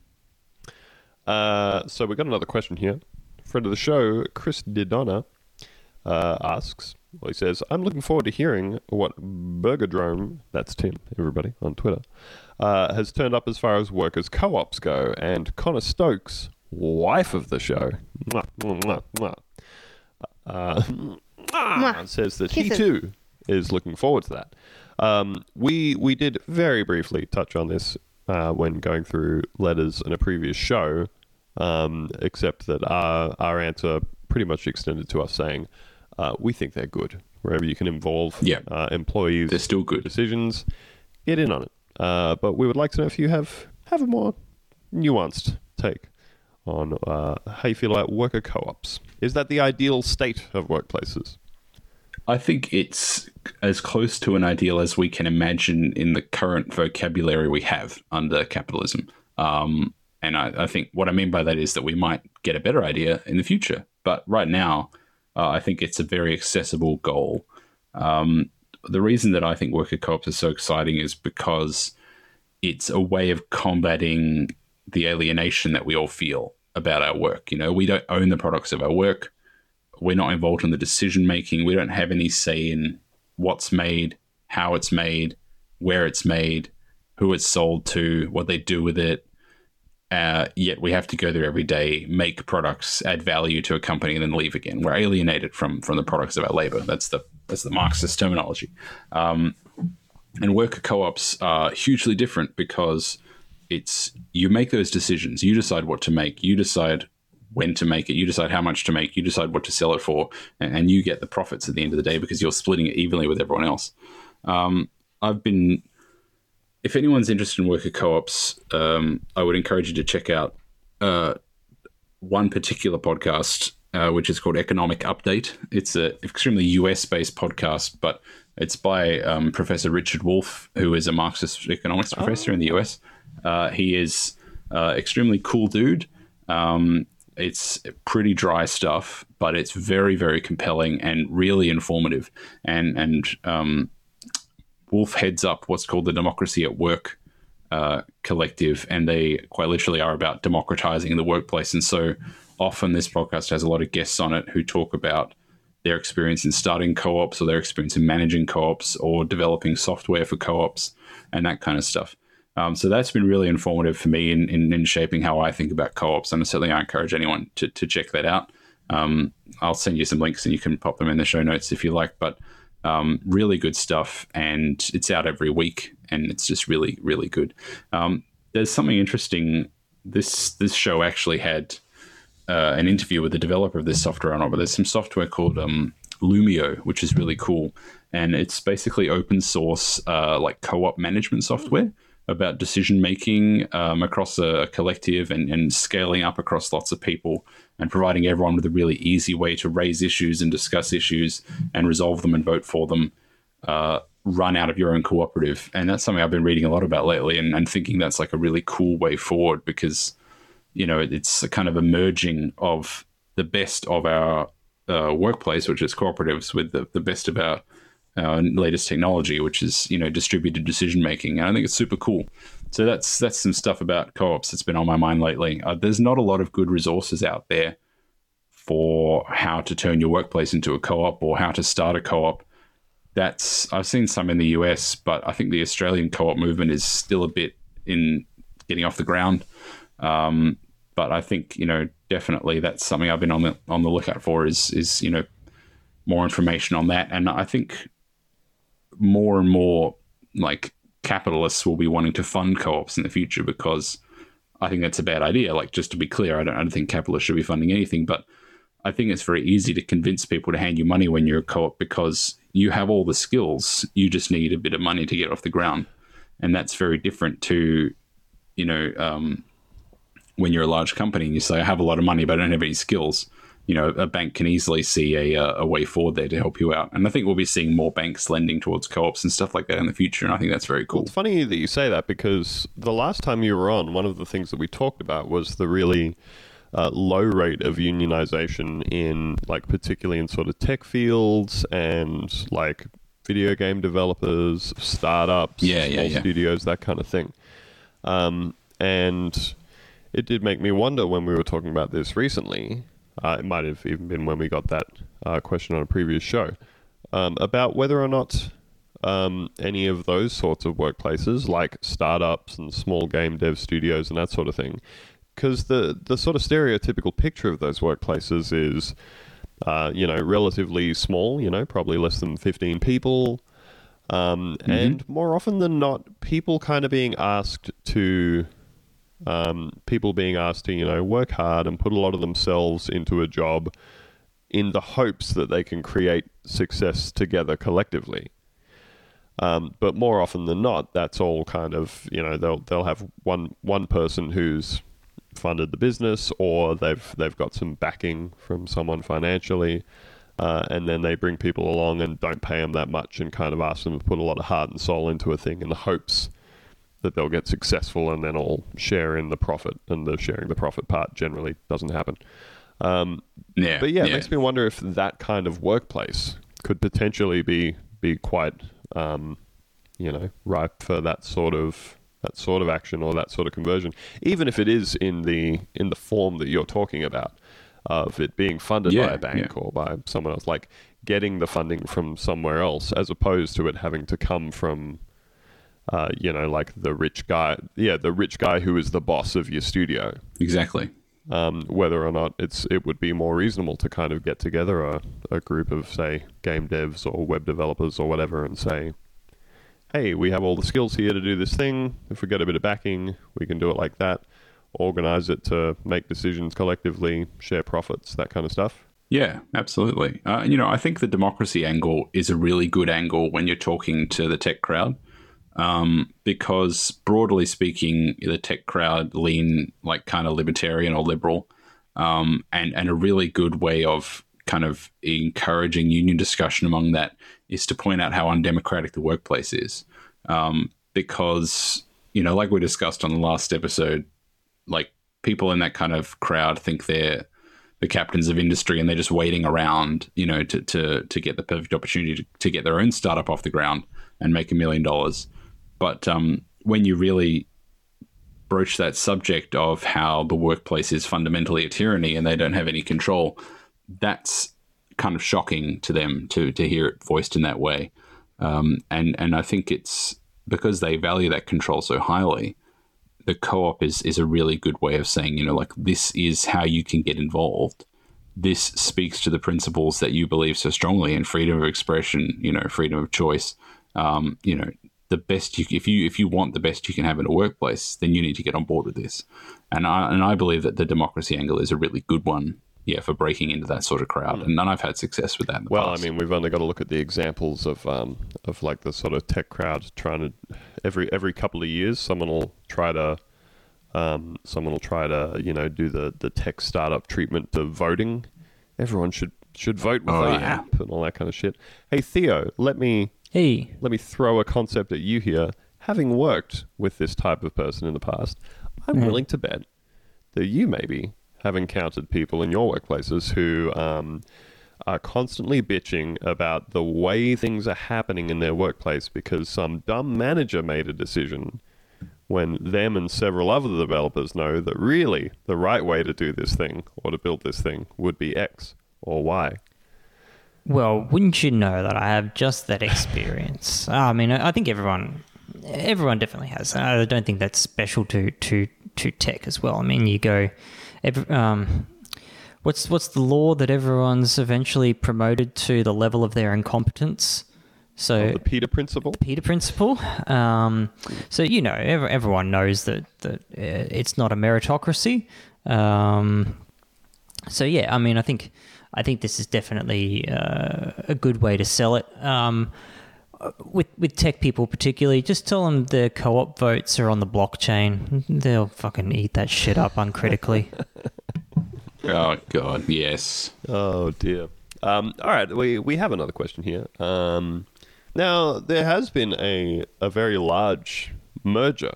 Uh, so we've got another question here. Friend of the show, Chris Didonna uh, asks, well, he says, I'm looking forward to hearing what Burgerdrome, that's Tim, everybody, on Twitter, uh, has turned up as far as workers' co ops go. And Connor Stokes, wife of the show, mwah, mwah, mwah, uh, says that he too is looking forward to that. Um, we we did very briefly touch on this uh, when going through letters in a previous show, um, except that our our answer pretty much extended to us saying uh, we think they're good. Wherever you can involve Yeah. uh, employees, They're still good. decisions, get in on it. Uh, but we would like to know if you have have a more nuanced take on uh, how you feel about worker co-ops. Is that the ideal state of workplaces? I think it's as close to an ideal as we can imagine in the current vocabulary we have under capitalism. Um, and I, I think what I mean by that is that we might get a better idea in the future. But right now, uh, I think it's a very accessible goal. Um, the reason that I think worker co-ops are so exciting is because it's a way of combating the alienation that we all feel about our work. You know, we don't own the products of our work. We're not involved in the decision making. We don't have any say in what's made, how it's made, where it's made, who it's sold to, what they do with it. Uh, yet we have to go there every day, make products, add value to a company, and then leave again. We're alienated from from the products of our labor. That's the that's the Marxist terminology. Um, and worker co-ops are hugely different because it's you make those decisions. You decide what to make. You decide when to make it. You decide how much to make. You decide what to sell it for, and, and you get the profits at the end of the day because you're splitting it evenly with everyone else. Um, I've been if anyone's interested in worker co-ops, um, I would encourage you to check out uh, one particular podcast, uh, which is called Economic Update. It's an extremely US-based podcast, but it's by um, Professor Richard Wolff, who is a Marxist economics professor in the US. Uh, he is uh, extremely cool dude. Um, it's pretty dry stuff, but it's very, very compelling and really informative. And and um, Wolff heads up what's called the Democracy at Work uh, collective, and they quite literally are about democratizing the workplace. And so often this podcast has a lot of guests on it who talk about their experience in starting co-ops or their experience in managing co-ops or developing software for co-ops and that kind of stuff. Um, so that's been really informative for me in, in, in, shaping how I think about co-ops, and certainly I encourage anyone to, to check that out. Um, I'll send you some links and you can pop them in the show notes if you like. But um, really good stuff, and it's out every week, and it's just really, really good. Um, there's something interesting. This this show actually had uh, an interview with the developer of this software on it, but there's some software called um, Loomio, which is really cool, and it's basically open source, uh, like co-op management software about decision making um, across a collective and, and scaling up across lots of people and providing everyone with a really easy way to raise issues and discuss issues and resolve them and vote for them. Uh, run out of your own cooperative. And that's something I've been reading a lot about lately and, and thinking that's like a really cool way forward because, you know, it's a kind of a merging of the best of our uh, workplace, which is cooperatives, with the, the best of our uh, latest technology, which is you know distributed decision making. And I think it's super cool. So that's that's some stuff about co-ops that's been on my mind lately. Uh, there's not a lot of good resources out there for how to turn your workplace into a co-op or how to start a co-op. That's I've seen some in the US, but I think the Australian co-op movement is still a bit in getting off the ground. Um, but I think you know definitely that's something I've been on the on the lookout for is is you know more information on that. And I think more and more like capitalists will be wanting to fund co-ops in the future because I think that's a bad idea. Like just to be clear, I don't, I don't think capitalists should be funding anything, but I think it's very easy to convince people to hand you money when you're a co-op because you have all the skills. You just need a bit of money to get off the ground, and that's very different to, you know, um, when you're a large company and you say I have a lot of money but I don't have any skills you know, a bank can easily see a, uh, a way forward there to help you out. And I think we'll be seeing more banks lending towards co-ops and stuff like that in the future. And I think that's very cool. It's funny that you say that because the last time you were on, one of the things that we talked about was the really uh, low rate of unionization in, like, particularly in sort of tech fields and like video game developers, startups, yeah, yeah, yeah. studios, that kind of thing. Um, and it did make me wonder when we were talking about this recently uh, it might have even been when we got that uh, question on a previous show um, about whether or not um, any of those sorts of workplaces, like startups and small game dev studios and that sort of thing, because the the sort of stereotypical picture of those workplaces is, uh, you know, relatively small. You know, probably less than fifteen people. Um, mm-hmm. And more often than not, people kind of being asked to um, people being asked to, you know, work hard and put a lot of themselves into a job in the hopes that they can create success together collectively. Um, but more often than not, that's all kind of you know they'll they'll have one one person who's funded the business, or they've they've got some backing from someone financially, uh, and then they bring people along and don't pay them that much, and kind of ask them to put a lot of heart and soul into a thing in the hopes that they'll get successful and then all share in the profit, and the sharing the profit part generally doesn't happen. Um, yeah, but yeah, yeah, it makes me wonder if that kind of workplace could potentially be be quite, um, you know, ripe for that sort of that sort of action or that sort of conversion, even if it is in the in the form that you're talking about of it being funded yeah, by a bank yeah. or by someone else, like getting the funding from somewhere else, as opposed to it having to come from uh, you know, like the rich guy, yeah, the rich guy who is the boss of your studio. Exactly. Um, whether or not it's it would be more reasonable to kind of get together a, a group of say game devs or web developers or whatever and say, hey, we have all the skills here to do this thing. If we get a bit of backing, we can do it like that. Organize it to make decisions collectively, share profits, that kind of stuff. Yeah, absolutely. Uh, you know, I think the democracy angle is a really good angle when you're talking to the tech crowd um, because broadly speaking, the tech crowd lean like kind of libertarian or liberal, um, and and a really good way of kind of encouraging union discussion among that is to point out how undemocratic the workplace is, um, because you know, like we discussed on the last episode, like people in that kind of crowd think they're the captains of industry and they're just waiting around, you know, to to to get the perfect opportunity to, to get their own startup off the ground and make a million dollars. But um, when you really broach that subject of how the workplace is fundamentally a tyranny and they don't have any control, that's kind of shocking to them to to hear it voiced in that way. Um, and and I think it's because they value that control so highly. The co-op is is a really good way of saying, you know, like this is how you can get involved. This speaks to the principles that you believe so strongly in freedom of expression, you know, freedom of choice. Um, you know, the best you if you if you want the best you can have in a workplace, then you need to get on board with this. And I and I believe that the democracy angle is a really good one yeah, for breaking into that sort of crowd. And none I've had success with that. In the Well, past. I mean, we've only got to look at the examples of um, of like the sort of tech crowd trying to every every couple of years, someone will try to um, someone will try to you know do the the tech startup treatment to voting. Everyone should should vote with Oh, our yeah. app and all that kind of shit. Hey Theo, let me Hey, let me throw a concept at you here. Having worked with this type of person in the past, I'm Yeah. willing to bet that you maybe have encountered people in your workplaces who um, are constantly bitching about the way things are happening in their workplace because some dumb manager made a decision when them and several other developers know that really the right way to do this thing or to build this thing would be X or Y. well, wouldn't you know that I have just that experience? I mean, I think everyone, everyone definitely has. I don't think that's special to to to tech as well. I mean, you go, every, um, what's what's the law that everyone's eventually promoted to the level of their incompetence? So The Peter principle. Peter principle. Um, so you know, ev- everyone knows that that uh, it's not a meritocracy. Um, so yeah, I mean, I think I think this is definitely uh, a good way to sell it. Um, with with tech people particularly, just tell them the co-op votes are on the blockchain. They'll fucking eat that shit up uncritically. oh god, yes. Oh dear. Um, all right, we we have another question here. Um, now there has been a a very large merger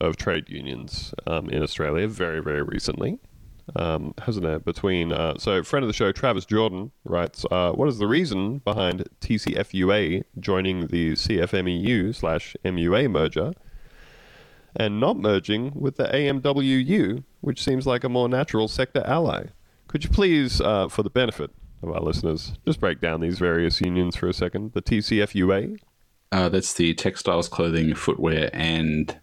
of trade unions um, in Australia very very recently, um, hasn't there? Between uh, so friend of the show Travis Jordan writes, uh, what is the reason behind TCFUA joining the CFMEU slash MUA merger? and not merging with the AMWU, which seems like a more natural sector ally. Could you please, uh, for the benefit of our listeners, just break down these various unions for a second? The TCFUA, Uh, that's the textiles, clothing, footwear, and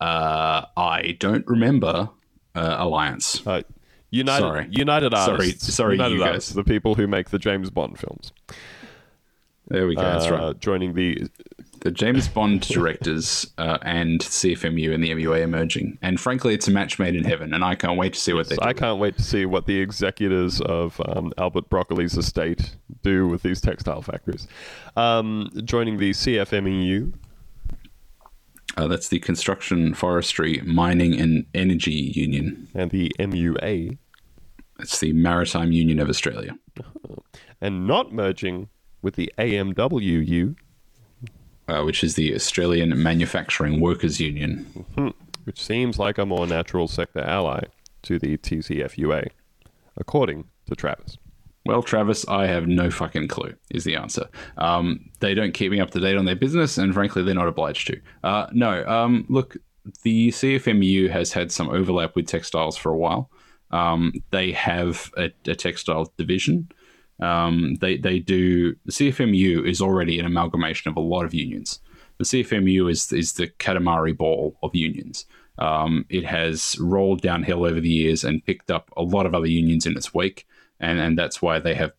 uh, I don't remember uh, alliance. uh, United Sorry. United Artists, sorry, United you guys. Artists, the people who make the James Bond films, There we go. that's uh, right. joining the The James Bond directors uh, and CFMU and the MUA emerging, and frankly, it's a match made in heaven, and I can't wait to see what they do. I can't wait to see what the executors of um, Albert Broccoli's estate do with these textile factories. Um, joining the CFMEU, Uh, that's the Construction, Forestry, Mining, and Energy Union. and the MUA, It's the Maritime Union of Australia. and not merging with the AMWU, uh, which is the Australian Manufacturing Workers Union. which seems like a more natural sector ally to the TCFUA, according to Travis. Well, Travis, I have no fucking clue, is the answer. Um, they don't keep me up to date on their business, and frankly, they're not obliged to. Uh, no, um, look, the CFMU has had some overlap with textiles for a while. Um, they have a, a textile division. Um, they, they do, the CFMU is already an amalgamation of a lot of unions. The CFMU is, is the Katamari ball of unions. Um, it has rolled downhill over the years and picked up a lot of other unions in its wake and and that's why they have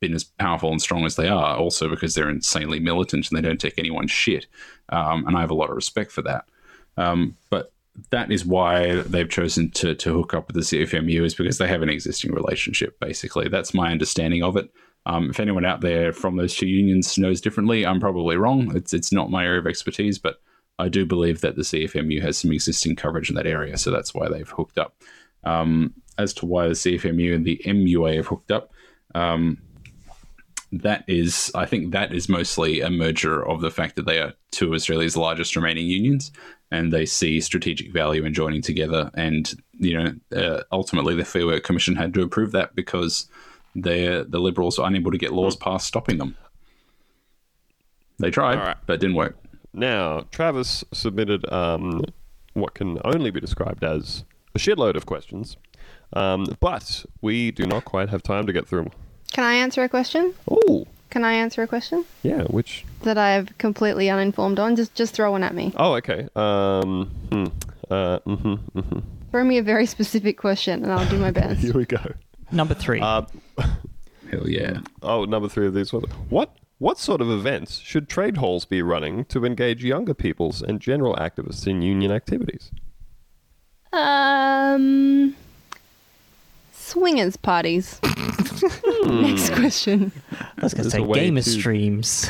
been as powerful and strong as they are. Also because they're insanely militant and they don't take anyone's shit, um, and I have a lot of respect for that. Um, but that is why they've chosen to to hook up with the CFMU is because they have an existing relationship. Basically, that's my understanding of it. Um, if anyone out there from those two unions knows differently, I'm probably wrong. It's it's not my area of expertise, but I do believe that the CFMU has some existing coverage in that area, so that's why they've hooked up. Um, as to why the CFMU and the MUA have hooked up, um, that is, I think that is mostly a merger of the fact that they are two of Australia's largest remaining unions, and they see strategic value in joining together. And you know, uh, ultimately, the Fair Work Commission had to approve that because the Liberals were unable to get laws passed stopping them. They tried, right. but it didn't work. Now, Travis submitted um, what can only be described as a shitload of questions. Um, but we do not quite have time to get through them. Can I answer a question? Oh, Can I answer a question yeah. Which? that I've completely uninformed on? Just just throw one at me. Oh, okay. Um, hmm. Uh, mm-hmm, mm-hmm. Throw me a very specific question, and I'll do my best. Here we go. Number three. Uh, Hell yeah. oh, number three of these ones. What? What sort of events should trade halls be running to engage younger peoples and general activists in union activities? Um, swingers parties. Next question. I was going to say a gamer to- streams.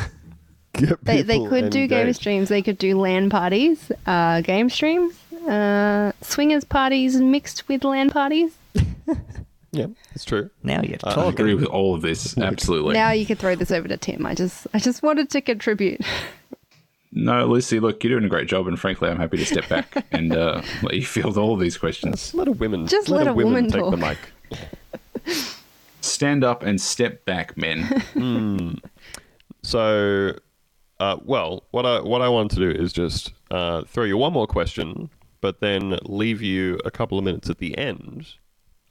They, they could do gamer streams. They could do LAN parties, uh, game streams, uh, swingers parties mixed with LAN parties. Yeah, it's true. Now you're I talking. agree with all of this. Absolutely. Now you could throw this over to Tim. I just I just wanted to contribute. No, Lucy, look, you're doing a great job, and frankly, I'm happy to step back and uh, let you field all of these questions. Let a woman. Just let a women woman take the mic. Stand up and step back, men. So, uh, well, what I what I want to do is just uh, throw you one more question, but then leave you a couple of minutes at the end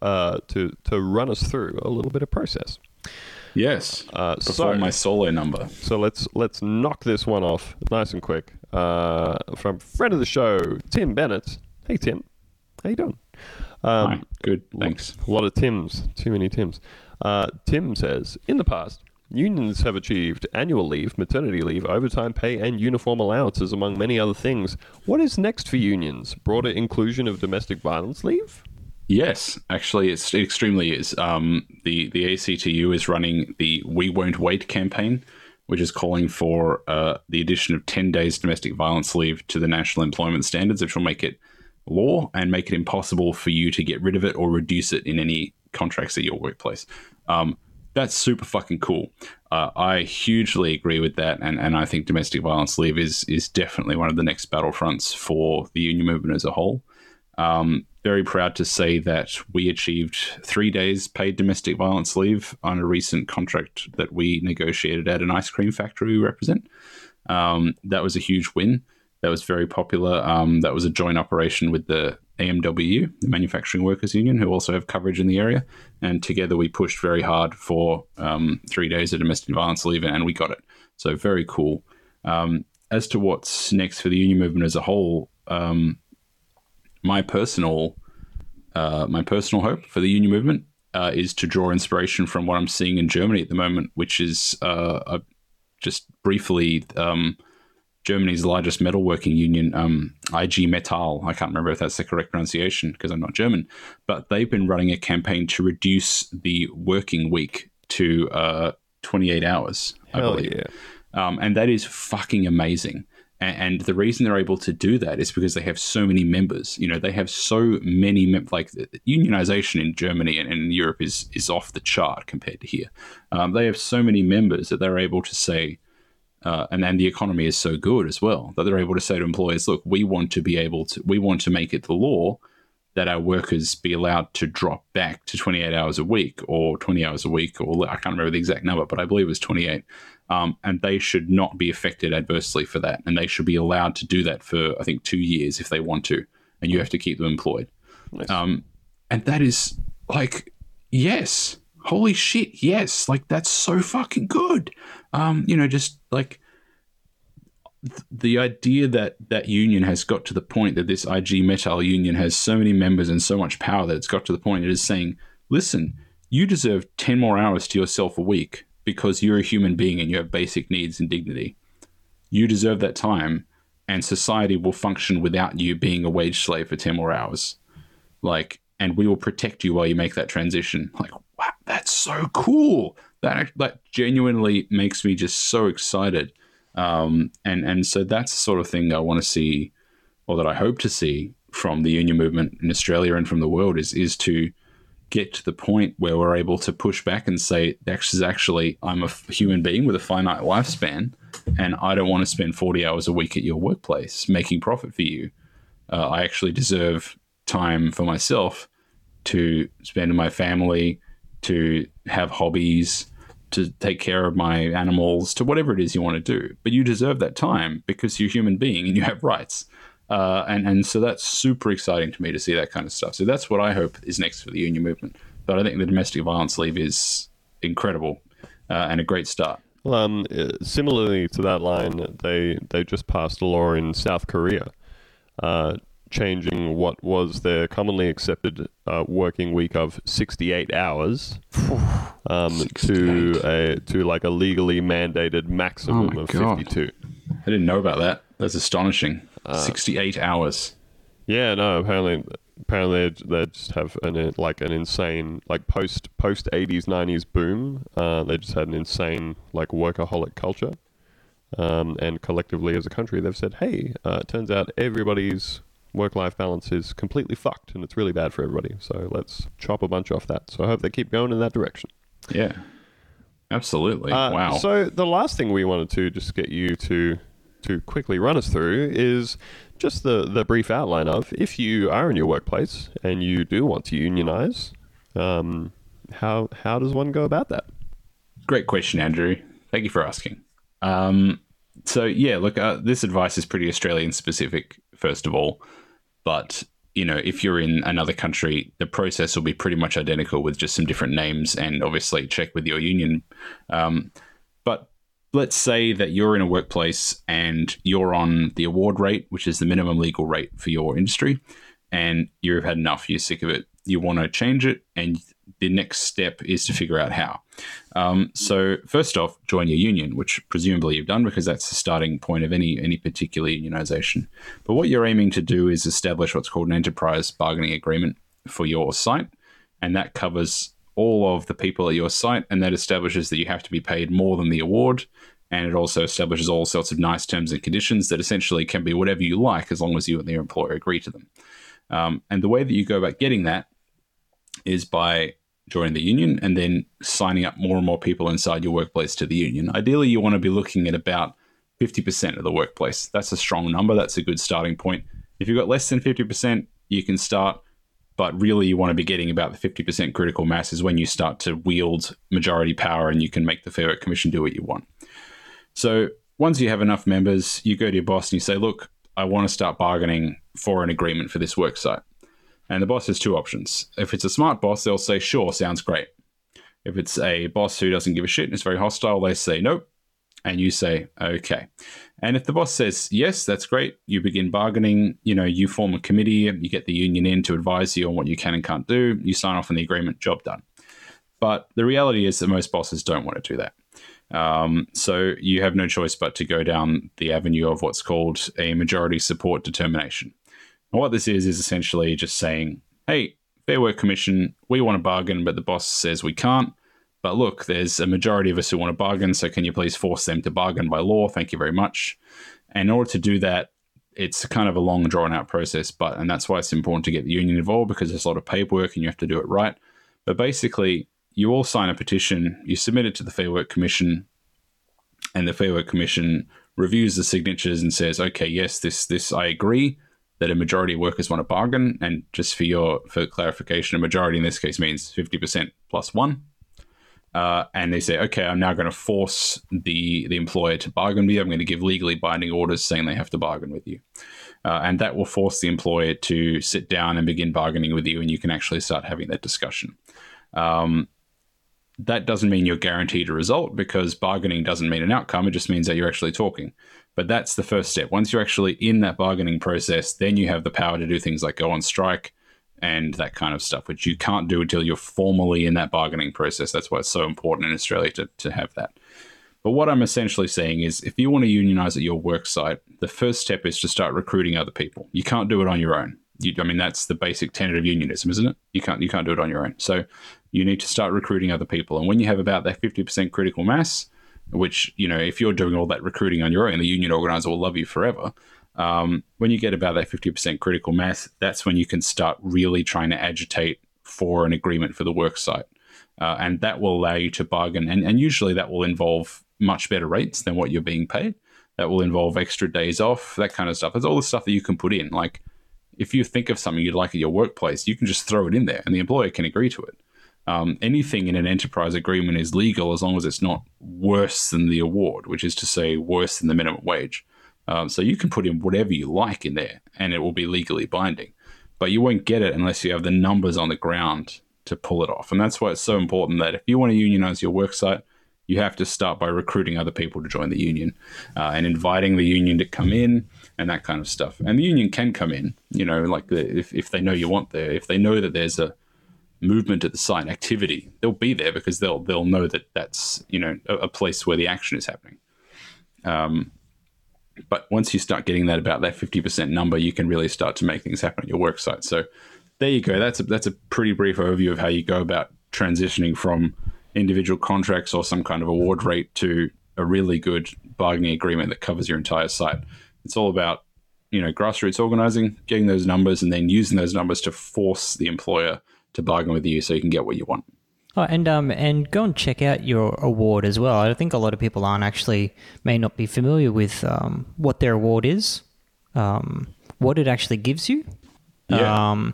uh, to to run us through a little bit of process. yes. Uh, Before so- my solo number. So let's let's knock this one off nice and quick. Uh, from friend of the show, Tim Bennett. Hey Tim, how you doing? Um, Hi. Good. Thanks. A lot of Tims, too many Tims. Uh, Tim says, in the past, unions have achieved annual leave, maternity leave, overtime pay, and uniform allowances, among many other things. What is next for unions? Broader inclusion of domestic violence leave? Yes, actually, it's, it extremely is. Um, the the ACTU is running the "We Won't Wait" campaign, which is calling for uh, the addition of ten days domestic violence leave to the national employment standards, which will make it law and make it impossible for you to get rid of it or reduce it in any contracts at your workplace. Um, that's super fucking cool. Uh, I hugely agree with that, and, and I think domestic violence leave is is definitely one of the next battlefronts for the union movement as a whole. Um, very proud to say that we achieved three days paid domestic violence leave on a recent contract that we negotiated at an ice cream factory we represent. Um, that was a huge win. That was very popular. Um, that was a joint operation with the AMWU, the Manufacturing Workers Union, who also have coverage in the area. And together we pushed very hard for um, three days of domestic violence leave, and we got it. So very cool. Um, as to what's next for the union movement as a whole, um, my personal uh, my personal hope for the union movement uh, is to draw inspiration from what I'm seeing in Germany at the moment, which is uh, just briefly um, Germany's largest metalworking union, um, IG Metall. I can't remember if that's the correct pronunciation because I'm not German, but they've been running a campaign to reduce the working week to uh, 28 hours. I believe. yeah. Um, and that is fucking amazing. And, and the reason they're able to do that is because they have so many members. You know, they have so many mem- like unionization in Germany and, and in Europe is is off the chart compared to here. Um, they have so many members that they're able to say, uh, and then the economy is so good as well that they're able to say to employers, look, we want to be able to, we want to make it the law that our workers be allowed to drop back to 28 hours a week or 20 hours a week, or I can't remember the exact number, but I believe it was 28. Um, and they should not be affected adversely for that. And they should be allowed to do that for, I think, two years if they want to. And you have to keep them employed. Nice. Um, and that is like, yes, holy shit, yes, like that's so fucking good. Um, you know, just like th- the idea that that union has got to the point that this IG Metall union has so many members and so much power that it's got to the point it is saying, listen, you deserve 10 more hours to yourself a week because you're a human being and you have basic needs and dignity. You deserve that time, and society will function without you being a wage slave for 10 more hours. Like, and we will protect you while you make that transition. Like, wow, that's so cool. That that genuinely makes me just so excited. Um, and and so that's the sort of thing I want to see, or that I hope to see from the union movement in Australia and from the world is is to get to the point where we're able to push back and say, this is actually I'm a human being with a finite lifespan, and I don't want to spend 40 hours a week at your workplace making profit for you. Uh, I actually deserve time for myself to spend with my family, to have hobbies, to take care of my animals, to whatever it is you want to do. But you deserve that time because you're a human being and you have rights. Uh, and and so that's super exciting to me to see that kind of stuff. So that's what I hope is next for the union movement. But I think the domestic violence leave is incredible uh, and a great start. Well, um, uh, similarly to that line, they they just passed a law in South Korea, uh, changing what was their commonly accepted uh, working week of 68 hours um, to a to like a legally mandated maximum Oh of God. 52. I didn't know about that. That's astonishing. 68 hours. Yeah, no. Apparently, apparently they, they just have an uh, like an insane like post post eighties nineties boom. Uh, they just had an insane like workaholic culture, um, and collectively as a country, they've said, "Hey, uh, it turns out everybody's work life balance is completely fucked, and it's really bad for everybody. So let's chop a bunch off that." So I hope they keep going in that direction. Yeah. Absolutely. Uh, wow. So the last thing we wanted to just get you to to quickly run us through is just the the brief outline of if you are in your workplace and you do want to unionize, um, how how does one go about that? Great question, Andrew. Thank you for asking. Um, so yeah, look, uh, this advice is pretty Australian specific, first of all. But you know, if you're in another country, the process will be pretty much identical with just some different names, and obviously check with your union. Um, but let's say that you're in a workplace and you're on the award rate, which is the minimum legal rate for your industry, and you've had enough, you're sick of it, you want to change it, and the next step is to figure out how. Um, so first off, join your union, which presumably you've done because that's the starting point of any any particular unionization. But what you're aiming to do is establish what's called an enterprise bargaining agreement for your site, and that covers all of the people at your site, and that establishes that you have to be paid more than the award. And it also establishes all sorts of nice terms and conditions that essentially can be whatever you like as long as you and your employer agree to them. Um, and the way that you go about getting that is by joining the union and then signing up more and more people inside your workplace to the union. Ideally, you want to be looking at about 50% of the workplace. That's a strong number. That's a good starting point. If you've got less than 50%, you can start, but really you want to be getting about the 50% critical mass is when you start to wield majority power and you can make the Fair Work Commission do what you want. So once you have enough members, you go to your boss and you say, look, I want to start bargaining for an agreement for this work site. And the boss has two options. If it's a smart boss, they'll say, sure, sounds great. If it's a boss who doesn't give a shit and is very hostile, they say, nope. And you say, okay. And if the boss says, yes, that's great, you begin bargaining, you know, you form a committee, you get the union in to advise you on what you can and can't do, you sign off on the agreement, job done. But the reality is that most bosses don't want to do that. Um, so you have no choice but to go down the avenue of what's called a majority support determination. And what this is is essentially just saying, "Hey, Fair Work Commission, we want to bargain, but the boss says we can't. But look, there's a majority of us who want to bargain, so can you please force them to bargain by law? Thank you very much." And in order to do that, it's kind of a long, drawn out process, but and that's why it's important to get the union involved because there's a lot of paperwork and you have to do it right. But basically, you all sign a petition, you submit it to the Fair Work Commission, and the Fair Work Commission reviews the signatures and says, "Okay, yes, this this I agree that a majority of workers want to bargain." And just for your for clarification, a majority in this case means fifty percent plus one. Uh, and they say, "Okay, I'm now going to force the the employer to bargain with you. I'm going to give legally binding orders saying they have to bargain with you." Uh, and that will force the employer to sit down and begin bargaining with you, and you can actually start having that discussion. Um, that doesn't mean you're guaranteed a result because bargaining doesn't mean an outcome. It just means that you're actually talking. But that's the first step. Once you're actually in that bargaining process, then you have the power to do things like go on strike and that kind of stuff, which you can't do until you're formally in that bargaining process. That's why it's so important in Australia to, to have that. But what I'm essentially saying is if you want to unionize at your work site, the first step is to start recruiting other people. You can't do it on your own. You, I mean, that's the basic tenet of unionism, isn't it? You can't you can't do it on your own. So you need to start recruiting other people. And when you have about that 50% critical mass, which, you know, if you're doing all that recruiting on your own, the union organizer will love you forever. Um, when you get about that 50% critical mass, that's when you can start really trying to agitate for an agreement for the work site. Uh, and that will allow you to bargain. And, and usually that will involve much better rates than what you're being paid. That will involve extra days off, that kind of stuff. There's all the stuff that you can put in. Like, if you think of something you'd like at your workplace, you can just throw it in there and the employer can agree to it. Um, anything in an enterprise agreement is legal as long as it's not worse than the award, which is to say, worse than the minimum wage. Um, so you can put in whatever you like in there, and it will be legally binding. But you won't get it unless you have the numbers on the ground to pull it off. And that's why it's so important that if you want to unionize your worksite, you have to start by recruiting other people to join the union uh, and inviting the union to come in and that kind of stuff. And the union can come in, you know, like the, if, if they know you want there, if they know that there's a movement at the site, activity, they'll be there because they'll they'll know that that's you know a, a place where the action is happening. Um, but once you start getting that about that fifty percent number, you can really start to make things happen at your work site. So there you go. That's a, that's a pretty brief overview of how you go about transitioning from individual contracts or some kind of award rate to a really good bargaining agreement that covers your entire site. It's all about you know grassroots organizing, getting those numbers, and then using those numbers to force the employer to bargain with you so you can get what you want. Oh, and um, and go and check out your award as well. I think a lot of people aren't actually may not be familiar with um, what their award is, um, what it actually gives you. Yeah. Um,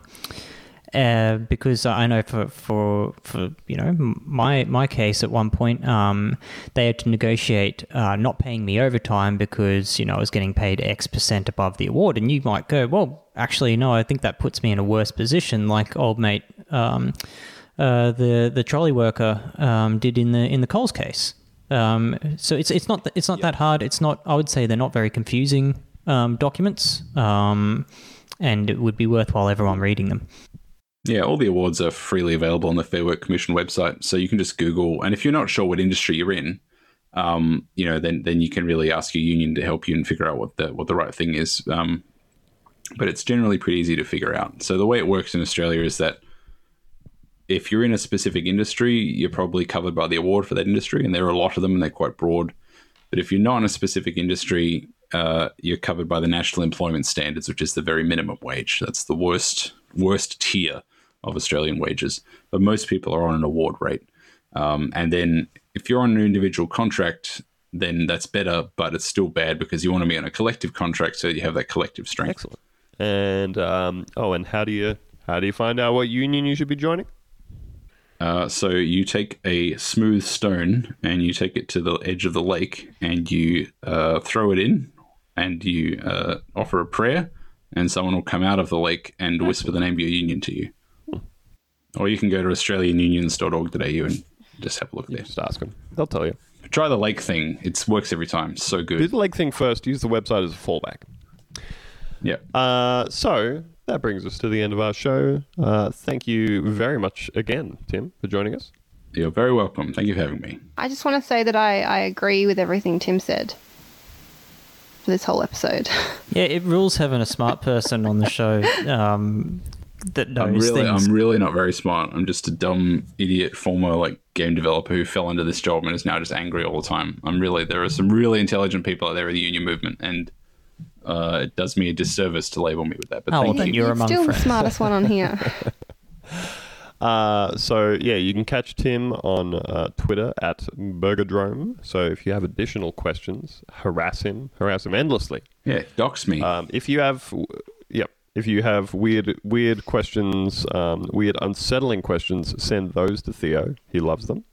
uh, because I know for, for for you know my my case at one point, um, they had to negotiate uh, not paying me overtime because you know I was getting paid X percent above the award, and you might go, well, actually no, I think that puts me in a worse position, like old mate, um, uh, the the trolley worker um, did in the in the Coles case. Um, so it's it's not it's not that hard. It's not. I would say they're not very confusing um, documents, um, and it would be worthwhile everyone reading them. Yeah, all the awards are freely available on the Fair Work Commission website, so you can just Google. And if you're not sure what industry you're in, um, you know, then then you can really ask your union to help you and figure out what the what the right thing is. Um, but it's generally pretty easy to figure out. So the way it works in Australia is that if you're in a specific industry, you're probably covered by the award for that industry, and there are a lot of them, and they're quite broad. But if you're not in a specific industry, uh, you're covered by the National Employment Standards, which is the very minimum wage. That's the worst worst tier of Australian wages. But most people are on an award rate. Um, and then if you're on an individual contract, then that's better, but it's still bad because you want to be on a collective contract so you have that collective strength. Excellent. And um, oh, and how do you how do you find out what union you should be joining? Uh, so you take a smooth stone and you take it to the edge of the lake and you uh, throw it in and you uh, offer a prayer and someone will come out of the lake and whisper the name of your union to you. Or you can go to australianunions.org.au and just have a look there. Just ask them; they'll tell you. Try the lake thing; it works every time. So good. Do the lake thing first. Use the website as a fallback. Yeah. Uh, so that brings us to the end of our show. Uh, thank you very much again, Tim, for joining us. You're very welcome. Thank you for having me. I just want to say that I, I agree with everything Tim said for this whole episode. Yeah, it rules having a smart person on the show um, that knows I'm really, things. I'm really not very smart. I'm just a dumb idiot former like game developer who fell into this job and is now just angry all the time. I'm really there are some really intelligent people out there in the union movement, and uh, it does me a disservice to label me with that. But Oh, thank well, then you. you're among still the smartest one on here. Uh, so yeah, you can catch Tim on uh, Twitter at Burgerdrome. So if you have additional questions, harass him, harass him endlessly. Yeah, dox me. Um, if you have, yep, if you have weird, weird questions, um, weird, unsettling questions, send those to Theo. He loves them.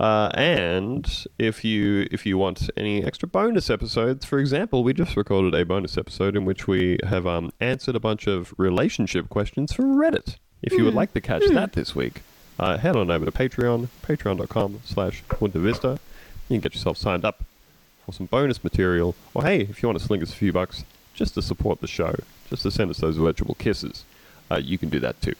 Uh, and if you if you want any extra bonus episodes, for example, we just recorded a bonus episode in which we have um, answered a bunch of relationship questions from Reddit. If you would like to catch that this week, uh, head on over to Patreon, patreon.com slash Vista. You can get yourself signed up for some bonus material. Or hey, if you want to sling us a few bucks just to support the show, just to send us those virtual kisses, uh, you can do that too.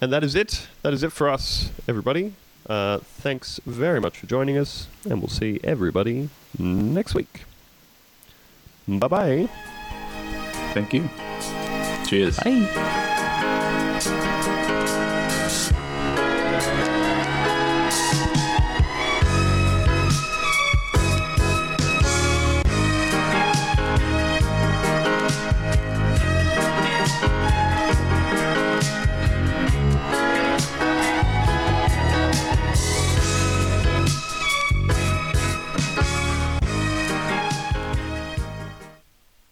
And that is it. That is it for us, everybody. Uh, thanks very much for joining us, and we'll see everybody next week. Bye bye. Thank you. Cheers. Bye.